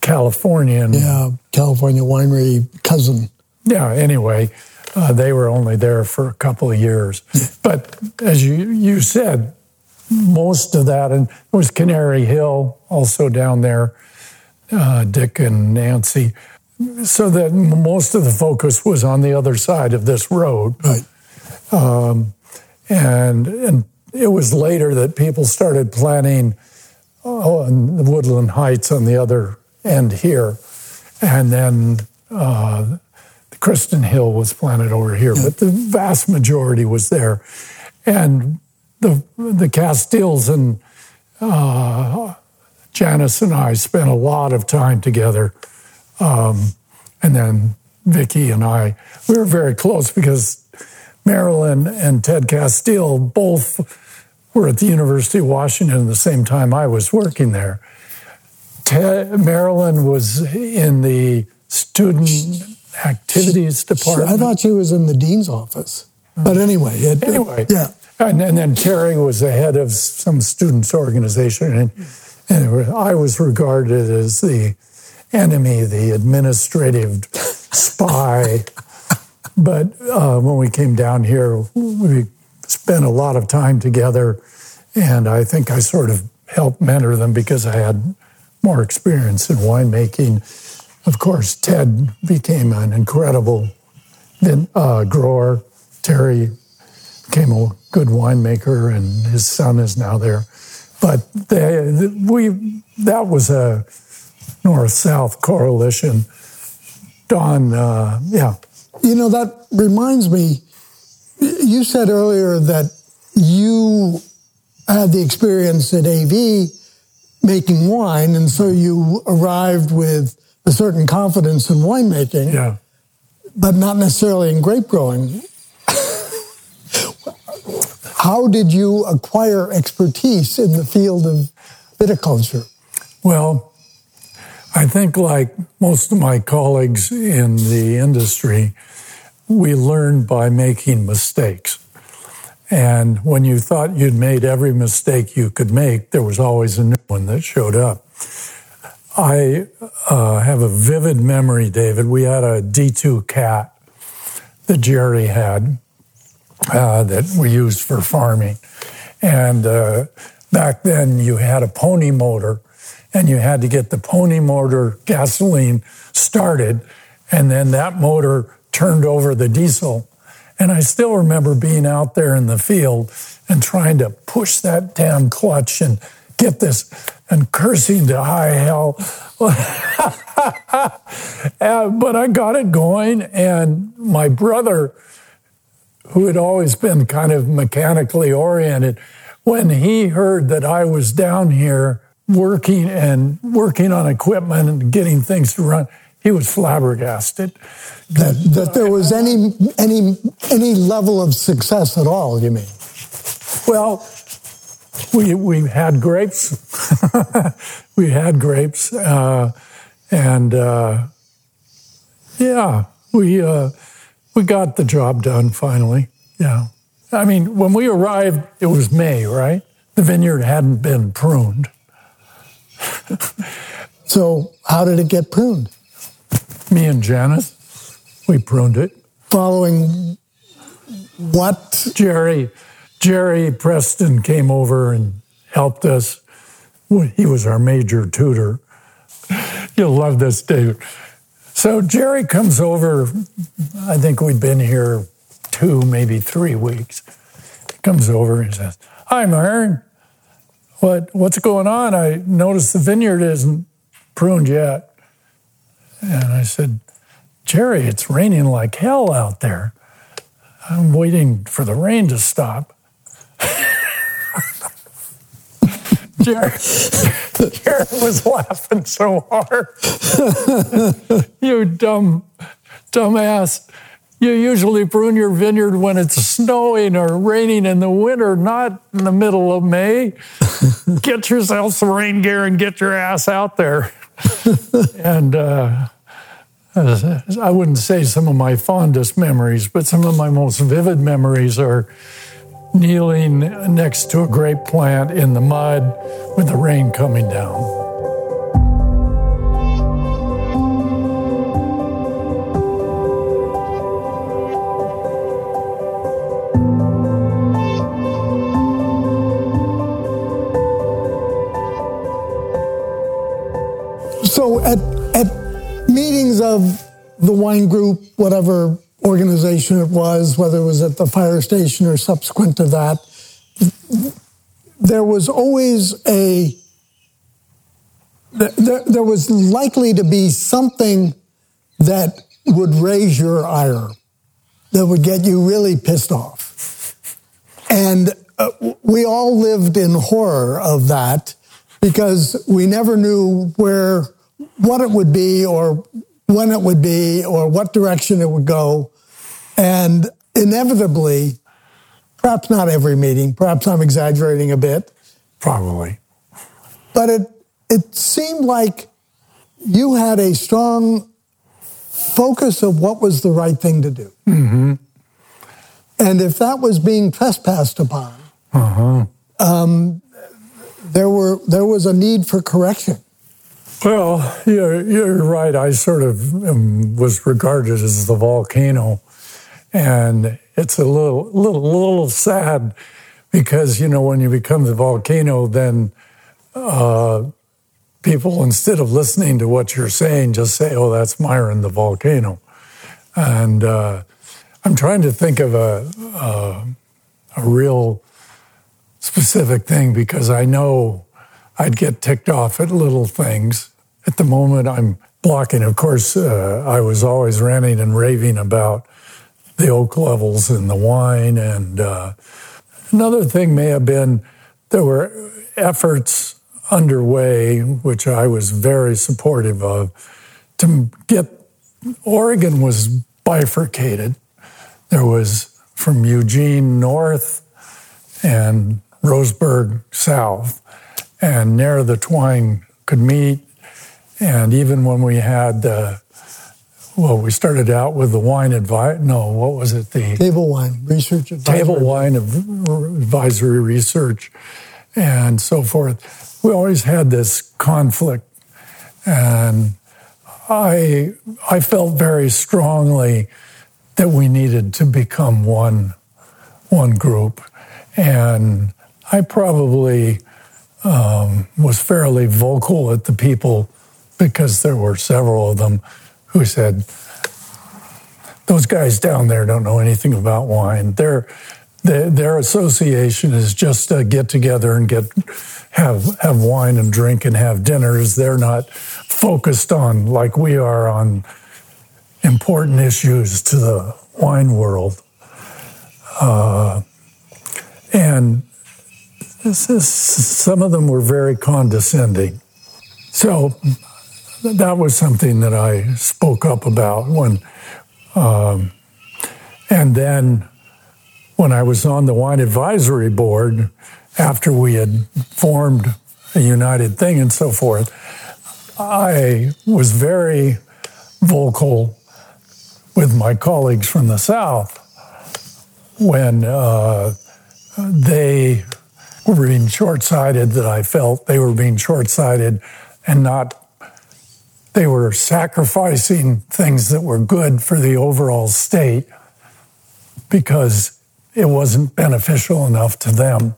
Californian. Yeah, California winery cousin. Yeah. Anyway, uh, they were only there for a couple of years, (laughs) but as you you said, most of that, and it was Canary Hill also down there uh, Dick and Nancy, so that most of the focus was on the other side of this road. Right. Um, and and it was later that people started planning on the Woodland Heights on the other end here, and then uh, Kristen Hill was planted over here, yeah. but the vast majority was there, and the the Casteels and uh, Janice and I spent a lot of time together. Um, and then Vicki and I, we were very close because Marilyn and Ted Casteel both were at the University of Washington at the same time I was working there. Ted, Marilyn was in the student activities department. I thought she was in the dean's office. But anyway, it, anyway, yeah. And, and, then Terry was the head of some students' organization, and and I was regarded as the enemy, the administrative spy. (laughs) But uh, when we came down here, we spent a lot of time together And I think I sort of helped mentor them because I had more experience in winemaking. Of course, Ted became an incredible uh, grower. Terry became a good winemaker, and his son is now there. But they, we that was a north-south coalition. Don, uh, yeah. You know that reminds me. You said earlier that you had the experience at AV making wine, and so you arrived with a certain confidence in winemaking. Yeah. But not necessarily in grape growing. How did you acquire expertise in the field of viticulture? Well, I think, like most of my colleagues in the industry, we learned by making mistakes. And when you thought you'd made every mistake you could make, there was always a new one that showed up. I uh, have a vivid memory, David. We had a D2 cat that Jerry had uh, that we used for farming. And uh, back then, you had a pony motor, and you had to get the pony motor gasoline started, and then that motor turned over the diesel and I still remember being out there in the field and trying to push that damn clutch and get this and cursing to high hell. (laughs) uh, but I got it going, and my brother, who had always been kind of mechanically oriented, when he heard that I was down here working and working on equipment and getting things to run, he was flabbergasted. That, that there was any any any level of success at all. You mean? Well, we we had grapes. (laughs) we had grapes, uh, and uh, yeah, we uh, we got the job done finally. Yeah, I mean, when we arrived, it was May, right? The vineyard hadn't been pruned. (laughs) so, how did it get pruned? Me and Janice, we pruned it. Following what? Jerry, Jerry Preston came over and helped us. He was our major tutor. You'll love this, David. So Jerry comes over. I think we'd been here two, maybe three weeks. He comes over and says, "Hi, Myron. What what's going on? I noticed the vineyard isn't pruned yet." And I said, Jerry, it's raining like hell out there. I'm waiting for the rain to stop. (laughs) Jerry, Jerry was laughing so hard. (laughs) you dumb, dumbass. You usually prune your vineyard when it's snowing or raining in the winter, not in the middle of May. (laughs) get yourself some rain gear and get your ass out there. and uh, I wouldn't say some of my fondest memories, but some of my most vivid memories are kneeling next to a grape plant in the mud with the rain coming down. So at, at meetings of the wine group, whatever organization it was, whether it was at the fire station or subsequent to that, there was always a there, there was likely to be something that would raise your ire, that would get you really pissed off. And uh, we all lived in horror of that because we never knew where what it would be or when it would be or what direction it would go. And inevitably, perhaps not every meeting, perhaps I'm exaggerating a bit. Probably. But it, it seemed like you had a strong focus of what was the right thing to do. Mm-hmm. And if that was being trespassed upon, uh-huh. um, there were there was a need for correction. Well, you're, you're right. I sort of um, was regarded as the volcano, and it's a little, little, little sad because you know when you become the volcano, then uh, people instead of listening to what you're saying, just say, "Oh, that's Myron the volcano," and uh, I'm trying to think of a, a a real specific thing because I know I'd get ticked off at little things. At the moment, I'm blocking. Of course, uh, I was always ranting and raving about the oak levels in the wine. And uh, another thing may have been there were efforts underway, which I was very supportive of, to get Oregon was bifurcated. There was from Eugene north and Roseburg south, and near the twine could meet. And even when we had uh, well, we started out with the wine advice. No, what was it? The table wine research advisory. table wine advisory research, and so forth. We always had this conflict, and I I felt very strongly that we needed to become one one group, and I probably um, was fairly vocal at the people because there were several of them who said, Those guys down there don't know anything about wine. Their, their, their association is just to get together and get have have wine and drink and have dinners. They're not focused on like we are on important issues to the wine world. Uh, and is, some of them were very condescending. So that was something that I spoke up about when, um, and then when I was on the wine advisory board after we had formed a united thing and so forth, I was very vocal with my colleagues from the South when uh, they were being short sighted, that I felt they were being short sighted and not they were sacrificing things that were good for the overall state because it wasn't beneficial enough to them.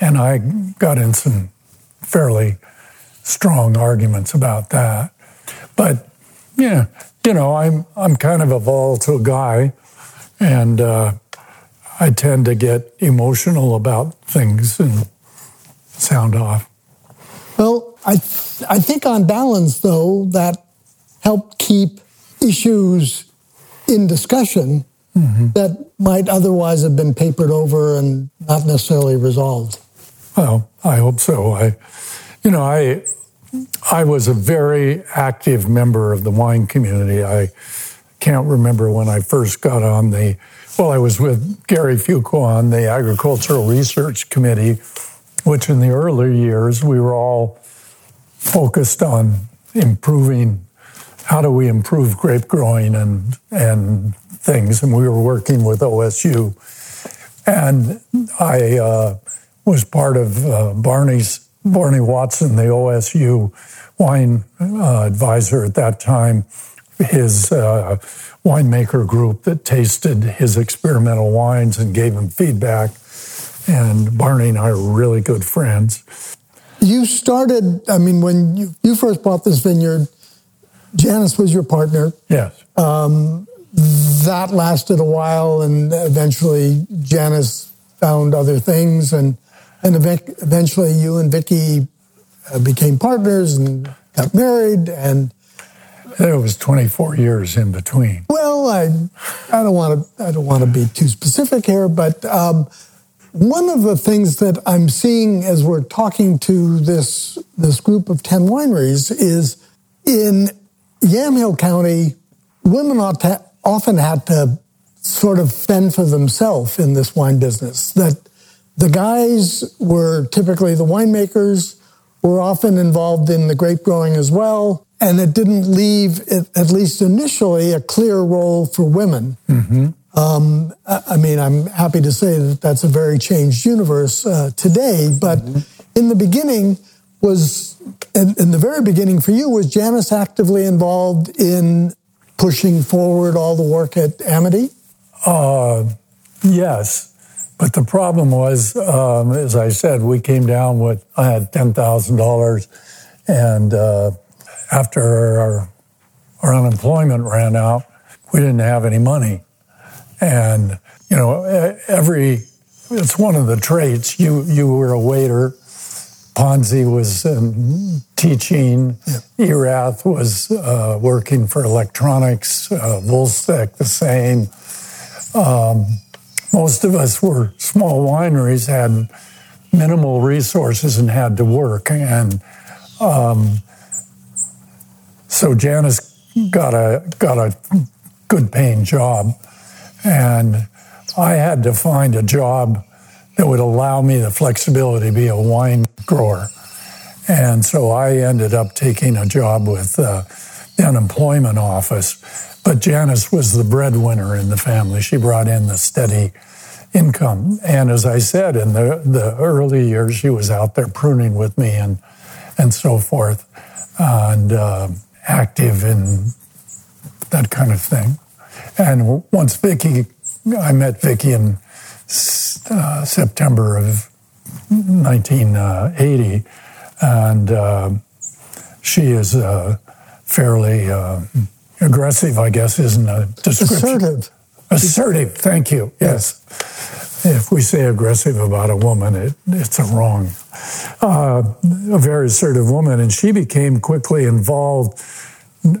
And I got in some fairly strong arguments about that. But yeah, you know, I'm I'm kind of a volatile guy, and uh, I tend to get emotional about things and sound off. Well, I th- I think on balance, though, that helped keep issues in discussion mm-hmm. that might otherwise have been papered over and not necessarily resolved. Well, I hope so. I, you know, I I was a very active member of the wine community. I can't remember when I first got on the. Well, I was with Gary Fuqua on the Agricultural Research Committee, which in the early years we were all focused on improving how do we improve grape growing and and things. And we were working with OSU, and I uh, was part of uh, Barney's Barney Watson, the OSU wine uh, advisor at that time. His uh, winemaker group that tasted his experimental wines and gave him feedback. And Barney and I are really good friends. You started, I mean, when you, you first bought this vineyard, Janice was your partner. Yes. Um, that lasted a while, and eventually Janice found other things, and and eventually you and Vicky uh, became partners and got married, and there was 24 years in between. Well, I I don't want to I don't want to be too specific here, but. Um, one of the things that I'm seeing as we're talking to this this group of 10 wineries is in Yamhill County, women often had to sort of fend for themselves in this wine business. That the guys were typically the winemakers, were often involved in the grape growing as well, and it didn't leave, at least initially, a clear role for women. Mm-hmm. Um, I mean, I'm happy to say that that's a very changed universe uh, today, but mm-hmm. in the beginning, was in, in, the very beginning for you was Janice actively involved in pushing forward all the work at Amity? Uh, yes, But the problem was, um, as I said, we came down with, I had $10,000. And uh, after our, our unemployment ran out, we didn't have any money. And, you know, every, it's one of the traits. You, you were a waiter. Ponzi was um, teaching. Yeah. Erath was uh, working for electronics. Uh, Vuylsteke the same. Um, most of us were small wineries, had minimal resources, and had to work. And um, so Janice got a got a good paying job, and I had to find a job that would allow me the flexibility to be a wine grower. And so I ended up taking a job with uh, the unemployment office but Janice was the breadwinner in the family. She brought in the steady income. And as I said, in the, the early years, she was out there pruning with me and, and so forth, and uh, active in that kind of thing. And once Vicky, I met Vicky in uh, September of 1980, and uh, she is uh, fairly uh, aggressive, I guess, isn't a description. Assertive. Assertive, thank you. Yes. If we say aggressive about a woman, it, it's a wrong. Uh, a very assertive woman, and she became quickly involved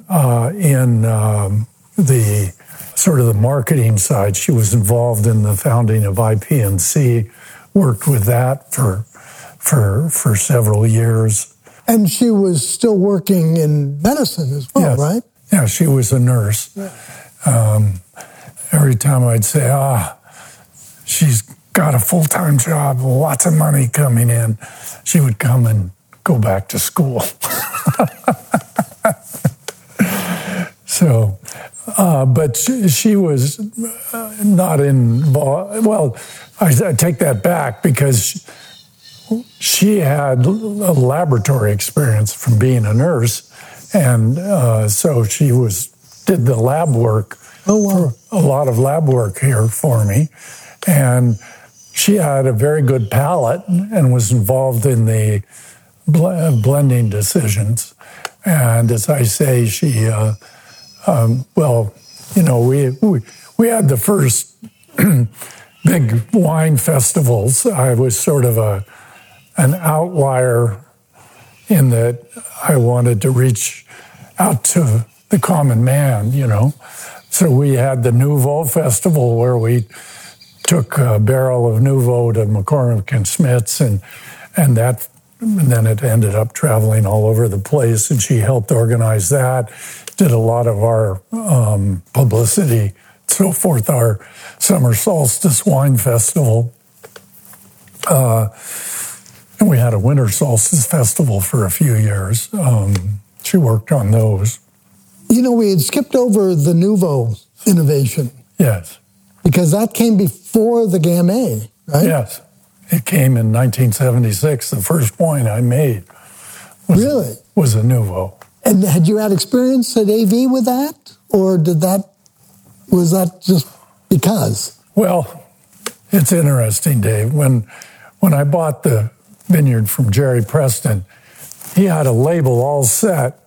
uh, in um, the sort of the marketing side. She was involved in the founding of IPNC, worked with that for for for several years. And she was still working in medicine as well, yes. right? Yeah, she was a nurse. Um, every time I'd say, ah, she's got a full time job, lots of money coming in, she would come and go back to school. (laughs) so, uh, but she, she was uh, not involved. Well, I, I, take that back because she, she had a laboratory experience from being a nurse and uh, so she was did the lab work. Oh wow! A lot of lab work here for me, and she had a very good palate and was involved in the bl- blending decisions. And as I say, she, uh, um, well, you know, we, we, we had the first (clears throat) big wine festivals. I was sort of a, an outlier in that I wanted to reach out to the common man, you know. So we had the Nouveau Festival where we took a barrel of Nouveau to McCormick and Schmick's, and and that, and then it ended up traveling all over the place. And she helped organize that, did a lot of our um, publicity, so forth. Our summer solstice wine festival. Uh, and we had a winter solstice festival for a few years. Um, she worked on those. You know, we had skipped over the Nouveau innovation. Yes. Because that came before the Gamay, right? Yes. It came in 1976. The first wine I made was, really? was a Nouveau. And had you had experience at AV with that? Or did that, was that just because? Well, it's interesting, Dave. When, when I bought the vineyard from Jerry Preston. He had a label all set.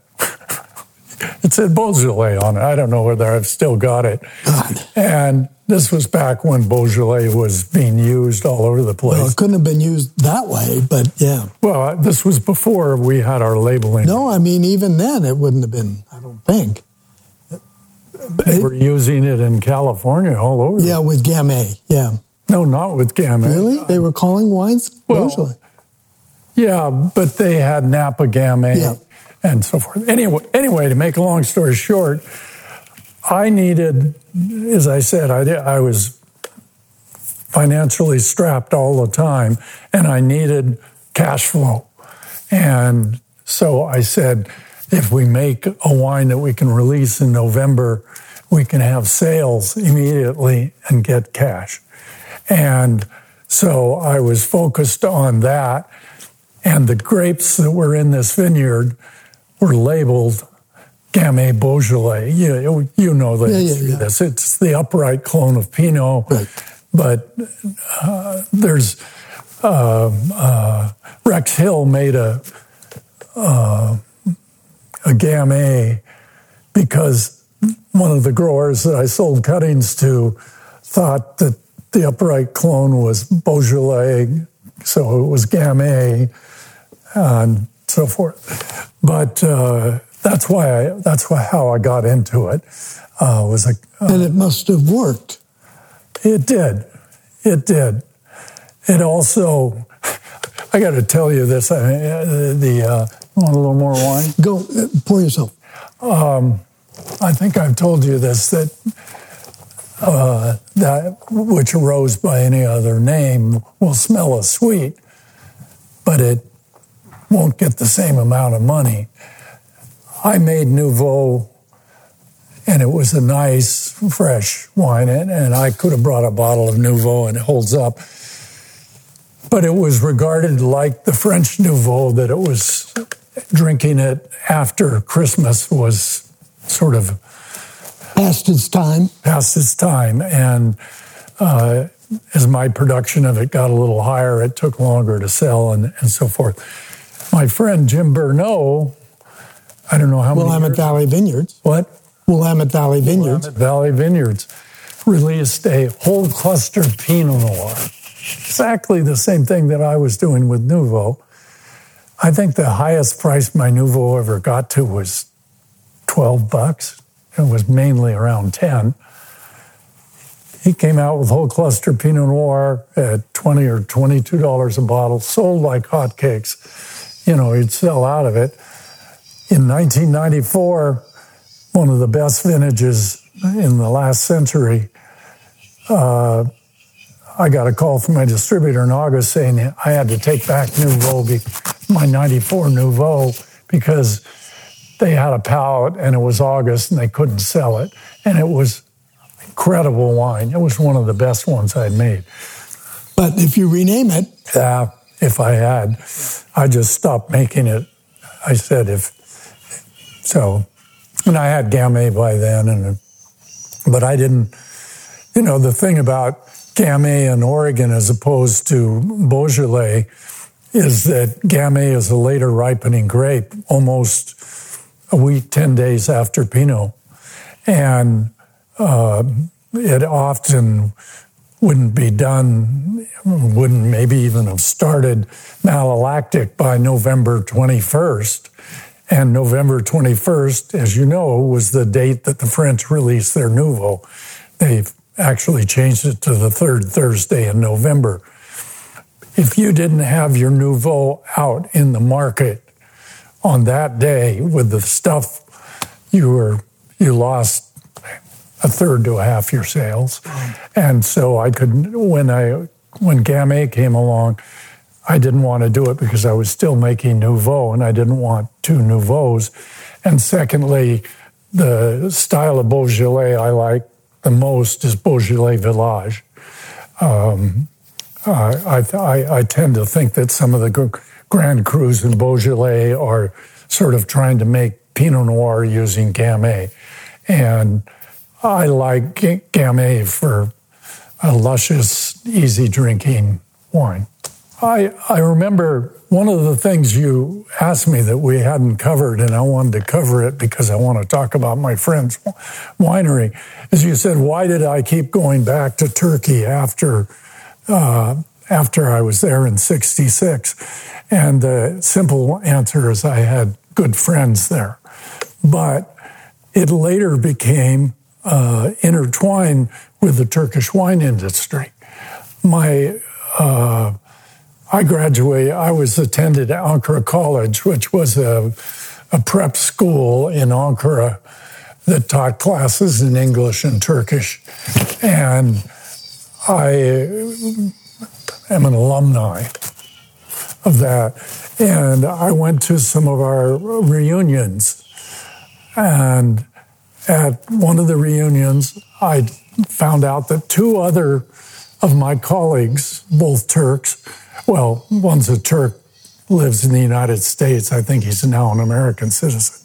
It said Beaujolais on it. I don't know whether I've still got it. God. And this was back when Beaujolais was being used all over the place. Well, it couldn't have been used that way, but yeah. Well, uh, this was before we had our labeling. No, I mean, even then it wouldn't have been, I don't think. They were using it in California all over. Yeah, with Gamay, yeah. No, not with Gamay. Really? They were calling wines well, Beaujolais? Yeah, but they had Napa Gamay yeah. And so forth. Anyway, anyway, to make a long story short, I needed, as I said, I, I was financially strapped all the time, and I needed cash flow. And so I said, if we make a wine that we can release in November, we can have sales immediately and get cash. And so I was focused on that. And the grapes that were in this vineyard were labeled Gamay Beaujolais. You, you know the yeah, yeah, yeah. this. It's the upright clone of Pinot. Right. but uh, there's uh, uh, Rex Hill made a uh, a Gamay because one of the growers that I sold cuttings to thought that the upright clone was Beaujolais, so it was Gamay and so forth. But uh, that's why I, that's why, how I got into it. Uh, was a, uh, and it must have worked. It did. It did. It also, I got to tell you this. I uh, the uh, want a little more wine? Go pour yourself. Um, I think I've told you this that uh, that which arose by any other name will smell as sweet, but it won't get the same amount of money. I made Nouveau, and it was a nice, fresh wine, and I could have brought a bottle of Nouveau, and it holds up. But it was regarded like the French Nouveau that it was drinking it after Christmas was sort of past its time. Past its time, and uh, as my production of it got a little higher, it took longer to sell and, and so forth. My friend Jim Bernau, I don't know how Willamette many. Willamette Valley Vineyards. What? Willamette Valley Vineyards. Willamette Valley Vineyards released a whole cluster Pinot Noir. Exactly the same thing that I was doing with Nouveau. I think the highest price my Nouveau ever got to was 12 bucks. It was mainly around 10. He came out with whole cluster Pinot Noir at 20 or $22 a bottle, sold like hotcakes. You know, he'd sell out of it. In 1994, one of the best vintages in the last century, uh, I got a call from my distributor in August saying I had to take back Nouveau, my 94 Nouveau, because they had a pallet and it was August and they couldn't sell it. And it was incredible wine. It was one of the best ones I'd made. But if you rename it. Yeah, if I had, I just stopped making it. I said, if so, and I had Gamay by then, and but I didn't. You know, the thing about Gamay in Oregon as opposed to Beaujolais is that Gamay is a later ripening grape, almost a week, 10 days after Pinot. And uh, it often wouldn't be done, wouldn't maybe even have started malolactic by November 21st. And November 21st, as you know, was the date that the French released their Nouveau. They've actually changed it to the third Thursday in November. If you didn't have your Nouveau out in the market on that day with the stuff, you were you lost a third to a half your sales. And so I could when I when Gamay came along, I didn't want to do it because I was still making Nouveau and I didn't want two Nouveaux. And secondly, the style of Beaujolais I like the most is Beaujolais Village. Um, I, I, I, tend to think that some of the Grand Crus in Beaujolais are sort of trying to make Pinot Noir using Gamay. And I like Gamay for a luscious, easy drinking wine. I, I remember one of the things you asked me that we hadn't covered, and I wanted to cover it because I want to talk about my friend's winery, is you said, why did I keep going back to Turkey after, uh, after I was there in 66? And the simple answer is I had good friends there. But it later became uh, intertwined with the Turkish wine industry. My uh, I graduated, I was attended Ankara College, which was a, a prep school in Ankara that taught classes in English and Turkish. And I am an alumni of that. And I went to some of our reunions. And at one of the reunions, I found out that two other of my colleagues, both Turks, well, one's a Turk, lives in the United States. I think he's now an American citizen.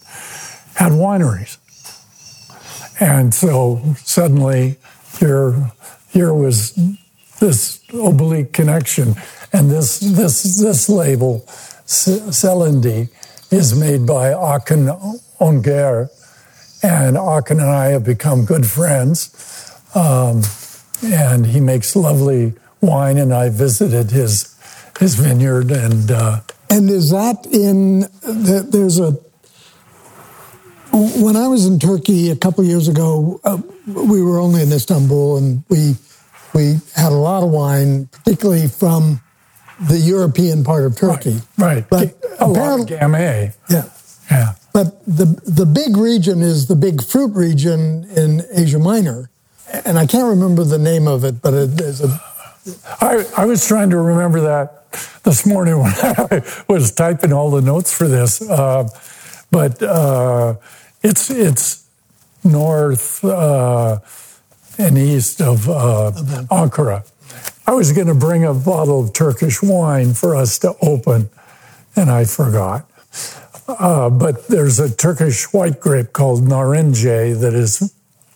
Had wineries. And so suddenly here, here was this oblique connection. And this this this label, Celendi, is made by Akın Öngör, and Aachen and I have become good friends. Um, and he makes lovely wine, and I visited his his vineyard and. Uh, and is that in? There's a when I was in Turkey a couple years ago, uh, we were only in Istanbul, and we we had a lot of wine, particularly from the European part of Turkey. Right, right. but a lot of Gamay. Yeah, yeah. But the the big region is the big fruit region in Asia Minor, and I can't remember the name of it, but it is a. I, I was trying to remember that this morning when (laughs) I was typing all the notes for this, uh, but. Uh, it's it's north uh, and east of uh, Ankara. I was going to bring a bottle of Turkish wine for us to open, and I forgot. Uh, but there's a Turkish white grape called Narince that is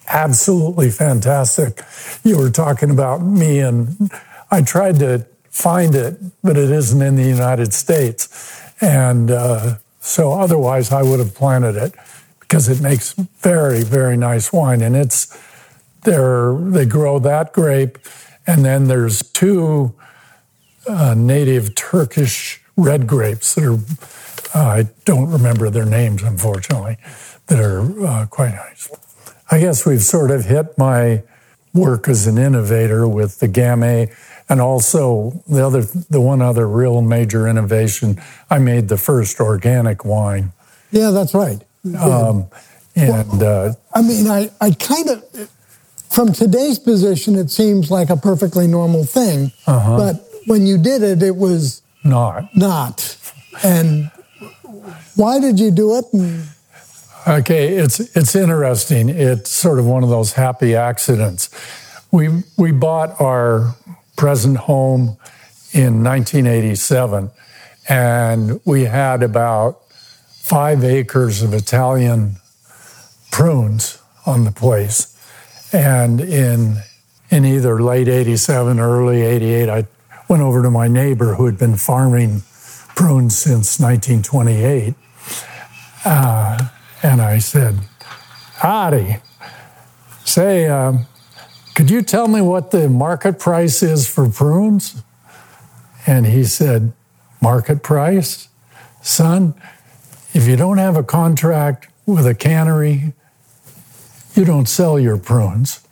absolutely fantastic. You were talking about me, and I tried to find it, but it isn't in the United States. And uh, so otherwise, I would have planted it because it makes very, very nice wine. And it's there, they grow that grape. And then there's two uh, native Turkish red grapes that are, uh, I don't remember their names, unfortunately, that are uh, quite nice. I guess we've sort of hit my work as an innovator with the Gamay and also the other the one other real major innovation i made the first organic wine yeah that's right um, and uh, I mean, I, I kind of, from today's position, it seems like a perfectly normal thing. Uh-huh. But when you did it, it was not. Not. And why did you do it? Okay, it's it's interesting. It's sort of one of those happy accidents. We we bought our present home in 1987, and we had about five acres of Italian prunes on the place. And in in either late 87 or early 88, I went over to my neighbor who had been farming prunes since 1928. Uh, and I said, Howdy, say, um, could you tell me what the market price is for prunes? And he said, Market price? Son, if you don't have a contract with a cannery, you don't sell your prunes.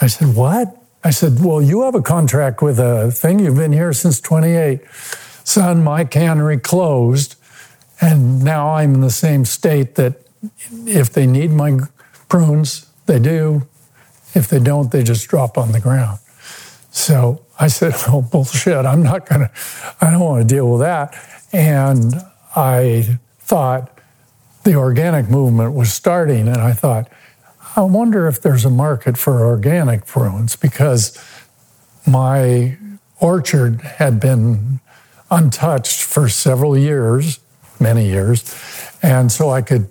I said, What? I said, Well, you have a contract with a thing. You've been here since 28. Son, my cannery closed, and now I'm in the same state that if they need my prunes, they do. If they don't, they just drop on the ground. So I said, (laughs) Oh, bullshit. I'm not going to, I don't want to deal with that. And I thought the organic movement was starting, and I thought, I wonder if there's a market for organic prunes because my orchard had been untouched for several years, many years, and so I could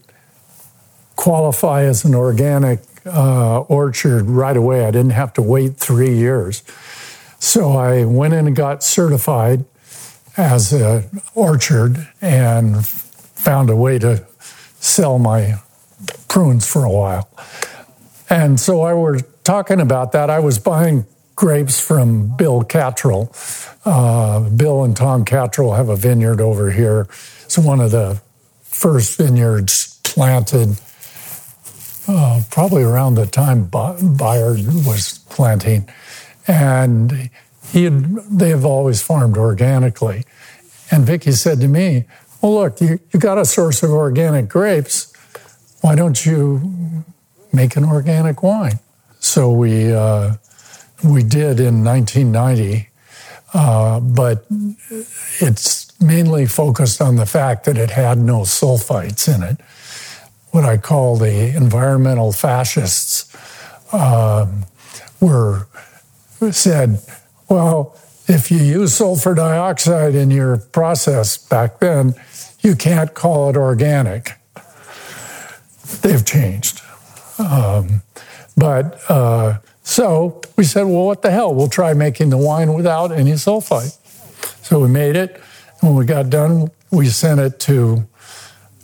qualify as an organic uh, orchard right away. I didn't have to wait three years. So I went in and got certified as an orchard and found a way to sell my prunes for a while. And so I were talking about that. I was buying grapes from Bill Cattrall. Uh, Bill and Tom Cattrall have a vineyard over here. It's one of the first vineyards planted uh, probably around the time Bayard was planting. And he had, they have always farmed organically. And Vicky said to me, well, look, you, you got a source of organic grapes. Why don't you make an organic wine? So we, uh, we did in 1990, uh, but it's mainly focused on the fact that it had no sulfites in it. What I call the environmental fascists um, were said, well, if you use sulfur dioxide in your process back then, you can't call it organic. They've changed. Um, but uh, So we said, well, what the hell? We'll try making the wine without any sulfite. So we made it. And When we got done, we sent it to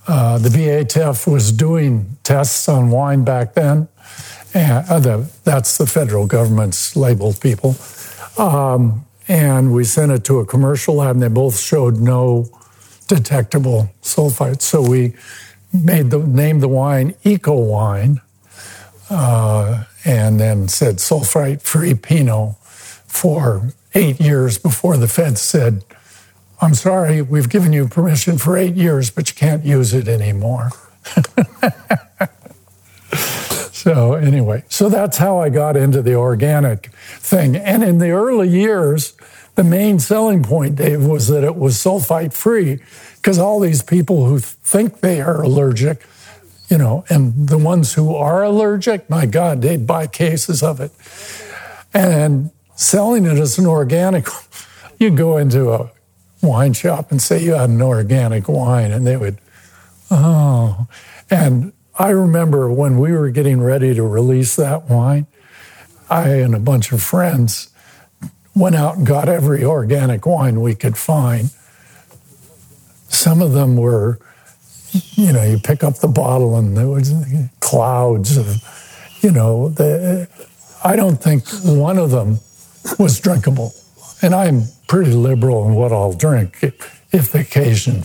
uh, the BATF was doing tests on wine back then. And uh, the, that's the federal government's labeled people. Um, and we sent it to a commercial lab, and they both showed no detectable sulfites. So we made the named the wine Eco Wine, uh, and then said sulfite free Pinot for eight years before the feds said, "I'm sorry, we've given you permission for eight years, but you can't use it anymore." (laughs) so anyway, so that's how I got into the organic thing, and in the early years. The main selling point, Dave, was that it was sulfite free because all these people who think they are allergic, you know, and the ones who are allergic, my God, they'd buy cases of it. And selling it as an organic, (laughs) you go into a wine shop and say you had an organic wine, and they would, oh. And I remember when we were getting ready to release that wine, I and a bunch of friends went out and got every organic wine we could find some of them were, you know, you pick up the bottle and there was clouds of, you know, the, I don't think one of them was drinkable. And I'm pretty liberal in what I'll drink if, if the occasion.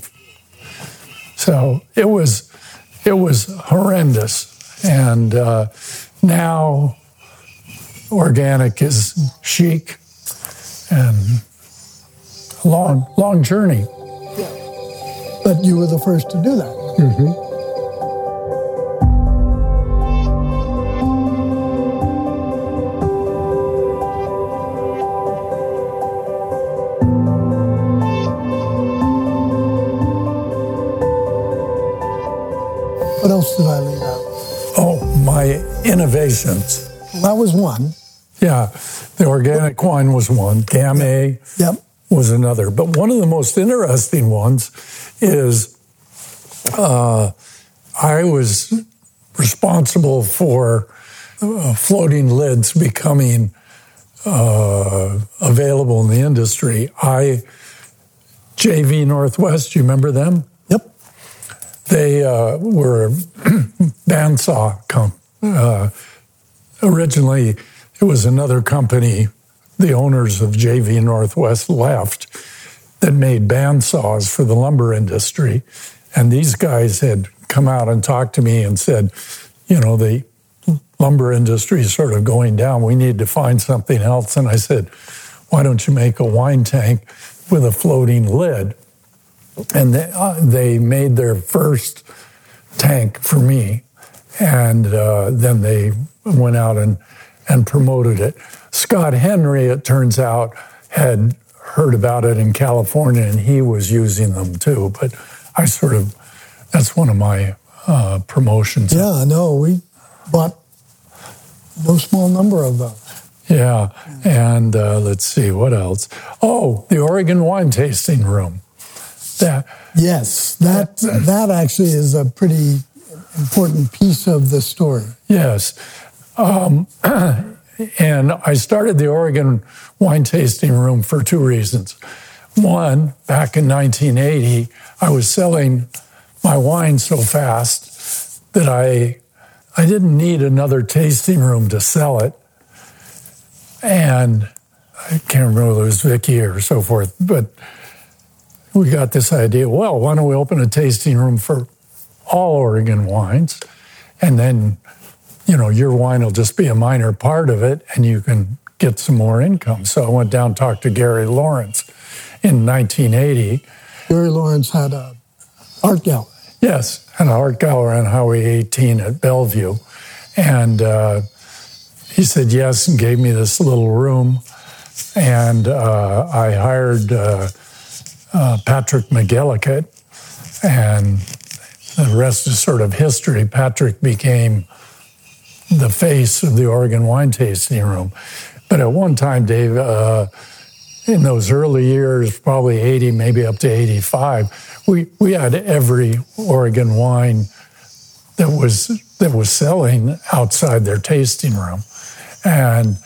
So it was, it was horrendous. And uh, now organic is chic and long, long journey. Yeah. But you were the first to do that. Mm-hmm. What else did I leave out? Oh, my innovations. That was one. Yeah, the organic wine was one. Gamay yep. was another. But one of the most interesting ones is uh, I was responsible for uh, floating lids becoming uh, available in the industry. I JV Northwest, you remember them? Yep. They uh, were (clears throat) bandsaw comp. Uh, originally, it was another company. The owners of JV Northwest left that made bandsaws for the lumber industry. And these guys had come out and talked to me and said, you know, the lumber industry is sort of going down. We need to find something else. And I said, why don't you make a wine tank with a floating lid? And they, uh, they made their first tank for me. And uh, then they went out and, and promoted it. Scott Henry, it turns out, had heard about it in California and he was using them too. But I sort of, that's one of my uh, promotions. Yeah, no, we bought no small number of those. Yeah, and uh, let's see what else. Oh, the Oregon wine tasting room. That yes, that that actually is a pretty important piece of the story. Yes, um, (clears throat) and I started the Oregon wine tasting room for two reasons. One, back in 1980, I was selling my wine so fast that I I didn't need another tasting room to sell it. And I can't remember whether it was Vicky or so forth, but we got this idea, well, why don't we open a tasting room for all Oregon wines? And then, you know, your wine will just be a minor part of it and you can get some more income. So I went down and talked to Gary Lawrence in 1980. Gary Lawrence had a art gallery. Yes, an art gallery on Highway 18 at Bellevue. And uh, he said yes and gave me this little room. And uh, I hired uh, uh Patrick McGillicuddy, and the rest is sort of history. Patrick became the face of the Oregon Wine Tasting Room. But at one time, Dave, uh, in those early years, probably 80, maybe up to 85, we, we had every Oregon wine that was that was selling outside their tasting room. And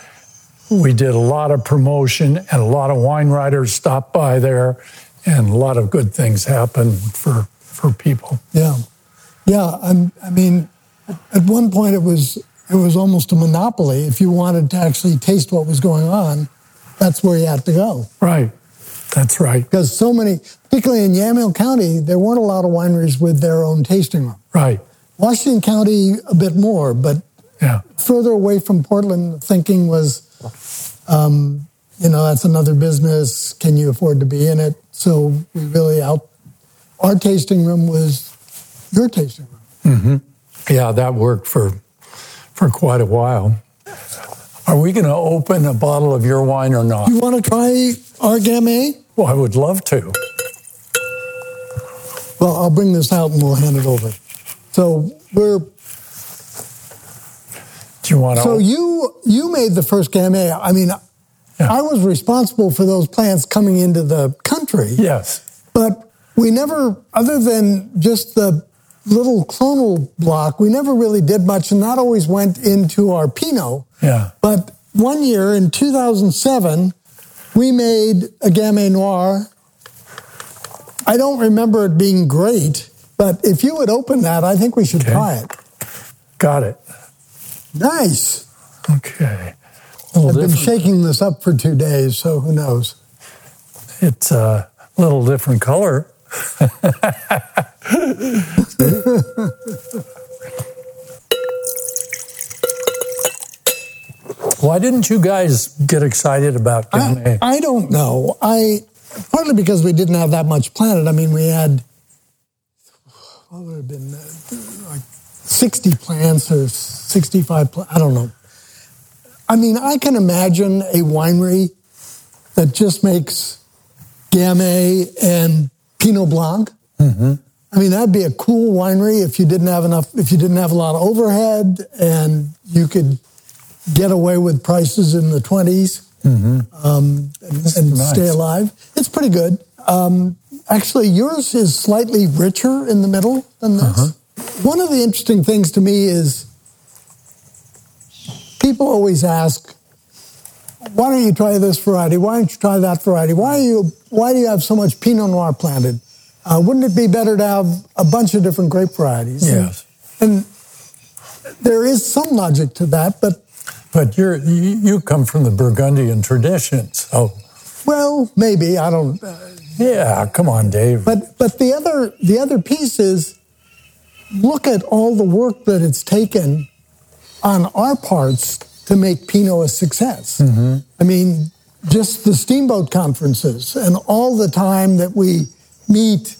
we did a lot of promotion, and a lot of wine writers stopped by there, and a lot of good things happened for, for people. Yeah. Yeah. I'm, I mean, at one point it was it was almost a monopoly. If you wanted to actually taste what was going on, that's where you had to go. Right. That's right. Because so many, particularly in Yamhill County, there weren't a lot of wineries with their own tasting room. Right. Washington County, a bit more, but yeah. further away from Portland, thinking was, um, you know, that's another business. Can you afford to be in it? So we really out. Our tasting room was your tasting room. Mm-hmm. Yeah, that worked for for quite a while. Are we going to open a bottle of your wine or not? You want to try our Gamay? Well, I would love to. Well, I'll bring this out and we'll hand it over. So we're. Do you want to? So you you made the first Gamay. I mean, yeah. I was responsible for those plants coming into the country. Yes. But we never, other than just the little clonal block, we never really did much, and that always went into our Pinot. Yeah. But one year in 2007, we made a Gamay Noir. I don't remember it being great, but if you would open that, I think we should okay. try it. Got it. Nice. Okay. I've different. been shaking this up for two days, so who knows? It's a little different color. (laughs) Why didn't you guys get excited about Gamay? I, I don't know. I partly because we didn't have that much planted. I mean, we had what would have been uh, like sixty plants or sixty-five. Pl- I don't know. I mean, I can imagine a winery that just makes Gamay and Pinot Blanc. Mm-hmm. I mean, that'd be a cool winery if you didn't have enough, if you didn't have a lot of overhead and you could get away with prices in the 20s mm-hmm. um, and, and nice. stay alive. It's pretty good. Um, actually, yours is slightly richer in the middle than this. Uh-huh. One of the interesting things to me is people always ask, why don't you try this variety? Why don't you try that variety? Why, you, why do you have so much Pinot Noir planted? Uh, wouldn't it be better to have a bunch of different grape varieties? Yes. And, and there is some logic to that, but but you're you, you come from the Burgundian tradition, so well, maybe I don't. Uh, yeah, come on, Dave. But but the other the other piece is look at all the work that it's taken on our parts to make Pinot a success. Mm-hmm. I mean, just the steamboat conferences and all the time that we meet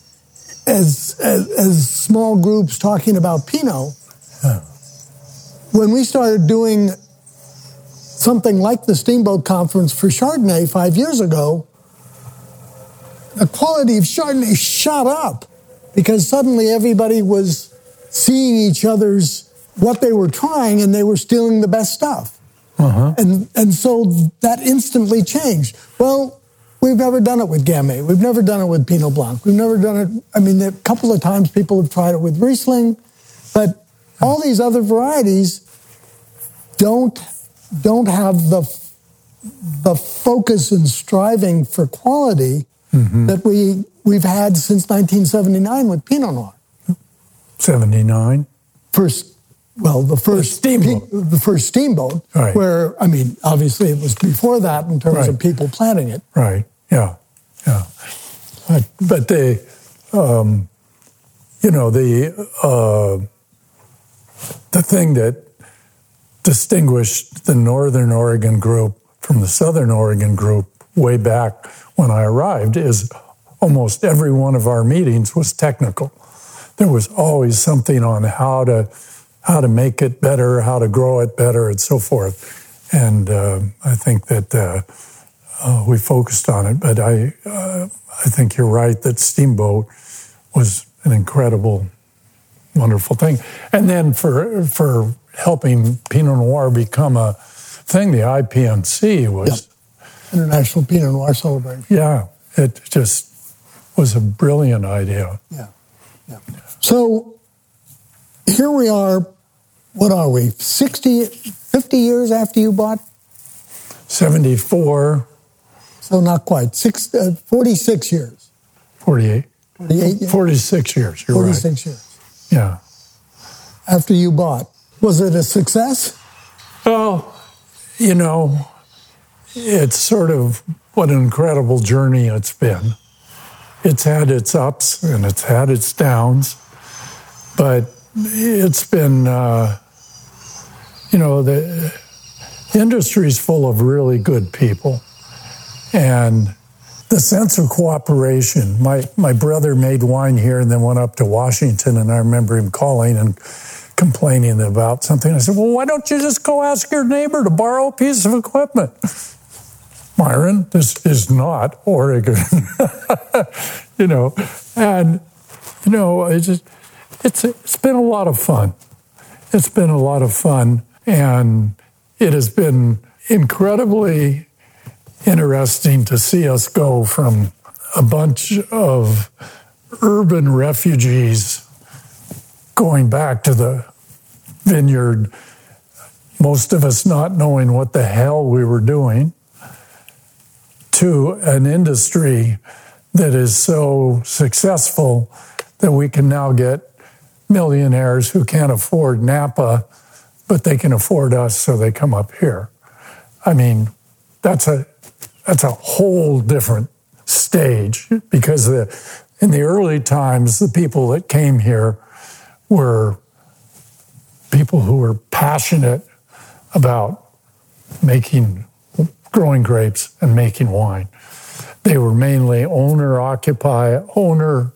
as, as, as small groups talking about Pinot. When we started doing something like the Steamboat Conference for Chardonnay five years ago, the quality of Chardonnay shot up because suddenly everybody was seeing each other's what they were trying and they were stealing the best stuff. Uh-huh. And, and so that instantly changed. Well, We've never done it with Gamay. We've never done it with Pinot Blanc. We've never done it. I mean, a couple of times people have tried it with Riesling, but all these other varieties don't don't have the the focus and striving for quality mm-hmm. that we we've had since 1979 with Pinot Noir. 79. First well, the first steamboat, the first steamboat, right. where I mean, obviously it was before that in terms right. of people planning it. Right. Yeah, yeah. But, but they, um, you know, the uh, the thing that distinguished the Northern Oregon group from the Southern Oregon group way back when I arrived is almost every one of our meetings was technical. There was always something on how to how to make it better, how to grow it better, and so forth. And uh, I think that uh, uh, we focused on it. But I, uh, I think you're right that Steamboat was an incredible, wonderful thing. And then for for helping Pinot Noir become a thing, the IPNC was yep. International Pinot Noir Celebration. Yeah, it just was a brilliant idea. Yeah, yeah. So here we are. What are we? 60, 50 years after you bought? 74. So not quite. Six, uh, 46 years. 48. 48 years. 46 years, you're 46 right. years. Yeah. After you bought. Was it a success? Well, you know, it's sort of what an incredible journey it's been. It's had its ups and it's had its downs, but it's been, uh, you know, the, the industry is full of really good people. And the sense of cooperation. My, my brother made wine here and then went up to Washington, and I remember him calling and complaining about something. I said, Well, why don't you just go ask your neighbor to borrow a piece of equipment? (laughs) Myron, this is not Oregon. (laughs) you know, and, you know, it's just, it's, it's been a lot of fun. It's been a lot of fun, and it has been incredibly interesting to see us go from a bunch of urban refugees going back to the vineyard, most of us not knowing what the hell we were doing, to an industry that is so successful that we can now get millionaires who can't afford Napa, but they can afford us, so they come up here. I mean, that's a that's a whole different stage because the, in the early times, the people that came here were people who were passionate about making, growing grapes and making wine. They were mainly owner occupy, owner,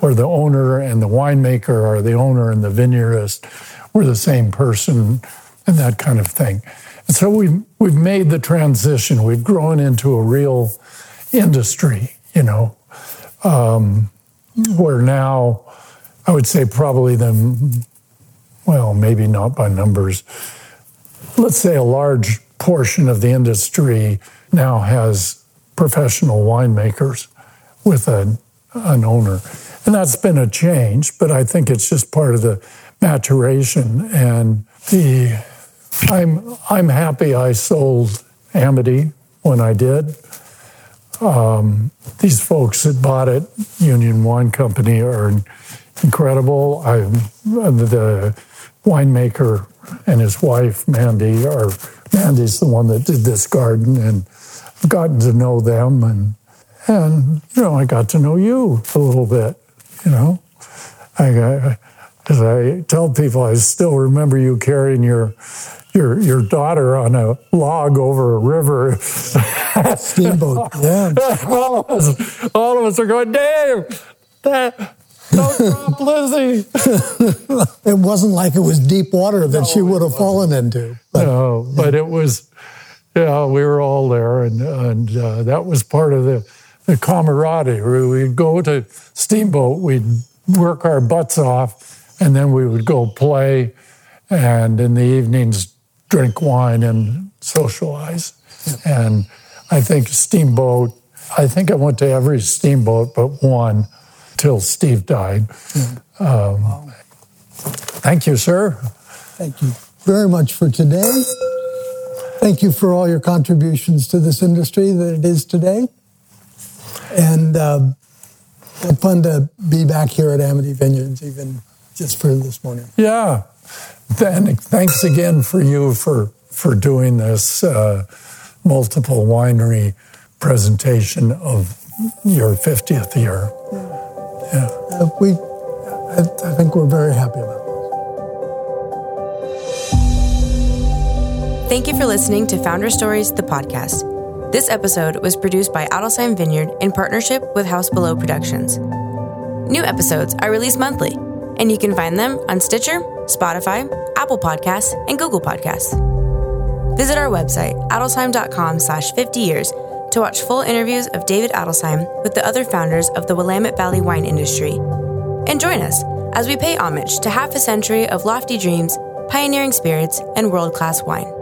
or the owner and the winemaker, or the owner and the vineyardist were the same person, and that kind of thing. And so we've, we've made the transition. We've grown into a real industry, you know, um, where now I would say probably the, well, maybe not by numbers, let's say a large portion of the industry now has professional winemakers with a, an owner. And that's been a change, but I think it's just part of the maturation and the I'm I'm happy I sold Amity when I did. Um, these folks that bought it, Union Wine Company, are incredible. I the winemaker and his wife Mandy are Mandy's the one that did this garden, and I've gotten to know them, and and you know I got to know you a little bit. You know, I. As I tell people, I still remember you carrying your your your daughter on a log over a river. Steamboat, yeah. (laughs) all of us, all of us are going, Dave, that, don't drop Lizzie. (laughs) it wasn't like it was deep water that no, she would have fallen into. But, no, but it was, yeah, we were all there, and and uh, that was part of the the camaraderie. We'd go to Steamboat, we'd work our butts off, and then we would go play, and in the evenings drink wine and socialize. And I think Steamboat, I think I went to every Steamboat but one till Steve died. Um, wow. Thank you, sir. Thank you very much for today. Thank you for all your contributions to this industry that it is today. And uh, fun to be back here at Amity Vineyards, even just for this morning. Yeah. Then thanks again for you for for doing this uh, multiple winery presentation of your 50th year. Yeah, uh, we. I, I think we're very happy about this. Thank you for listening to Founder Stories, the podcast. This episode was produced by Adelsheim Vineyard in partnership with House Below Productions. New episodes are released monthly, and you can find them on Stitcher, Spotify, Apple Podcasts, and Google Podcasts. Visit our website, adelsheim.com slash 50 years to watch full interviews of David Adelsheim with the other founders of the Willamette Valley wine industry. And join us as we pay homage to half a century of lofty dreams, pioneering spirits, and world-class wine.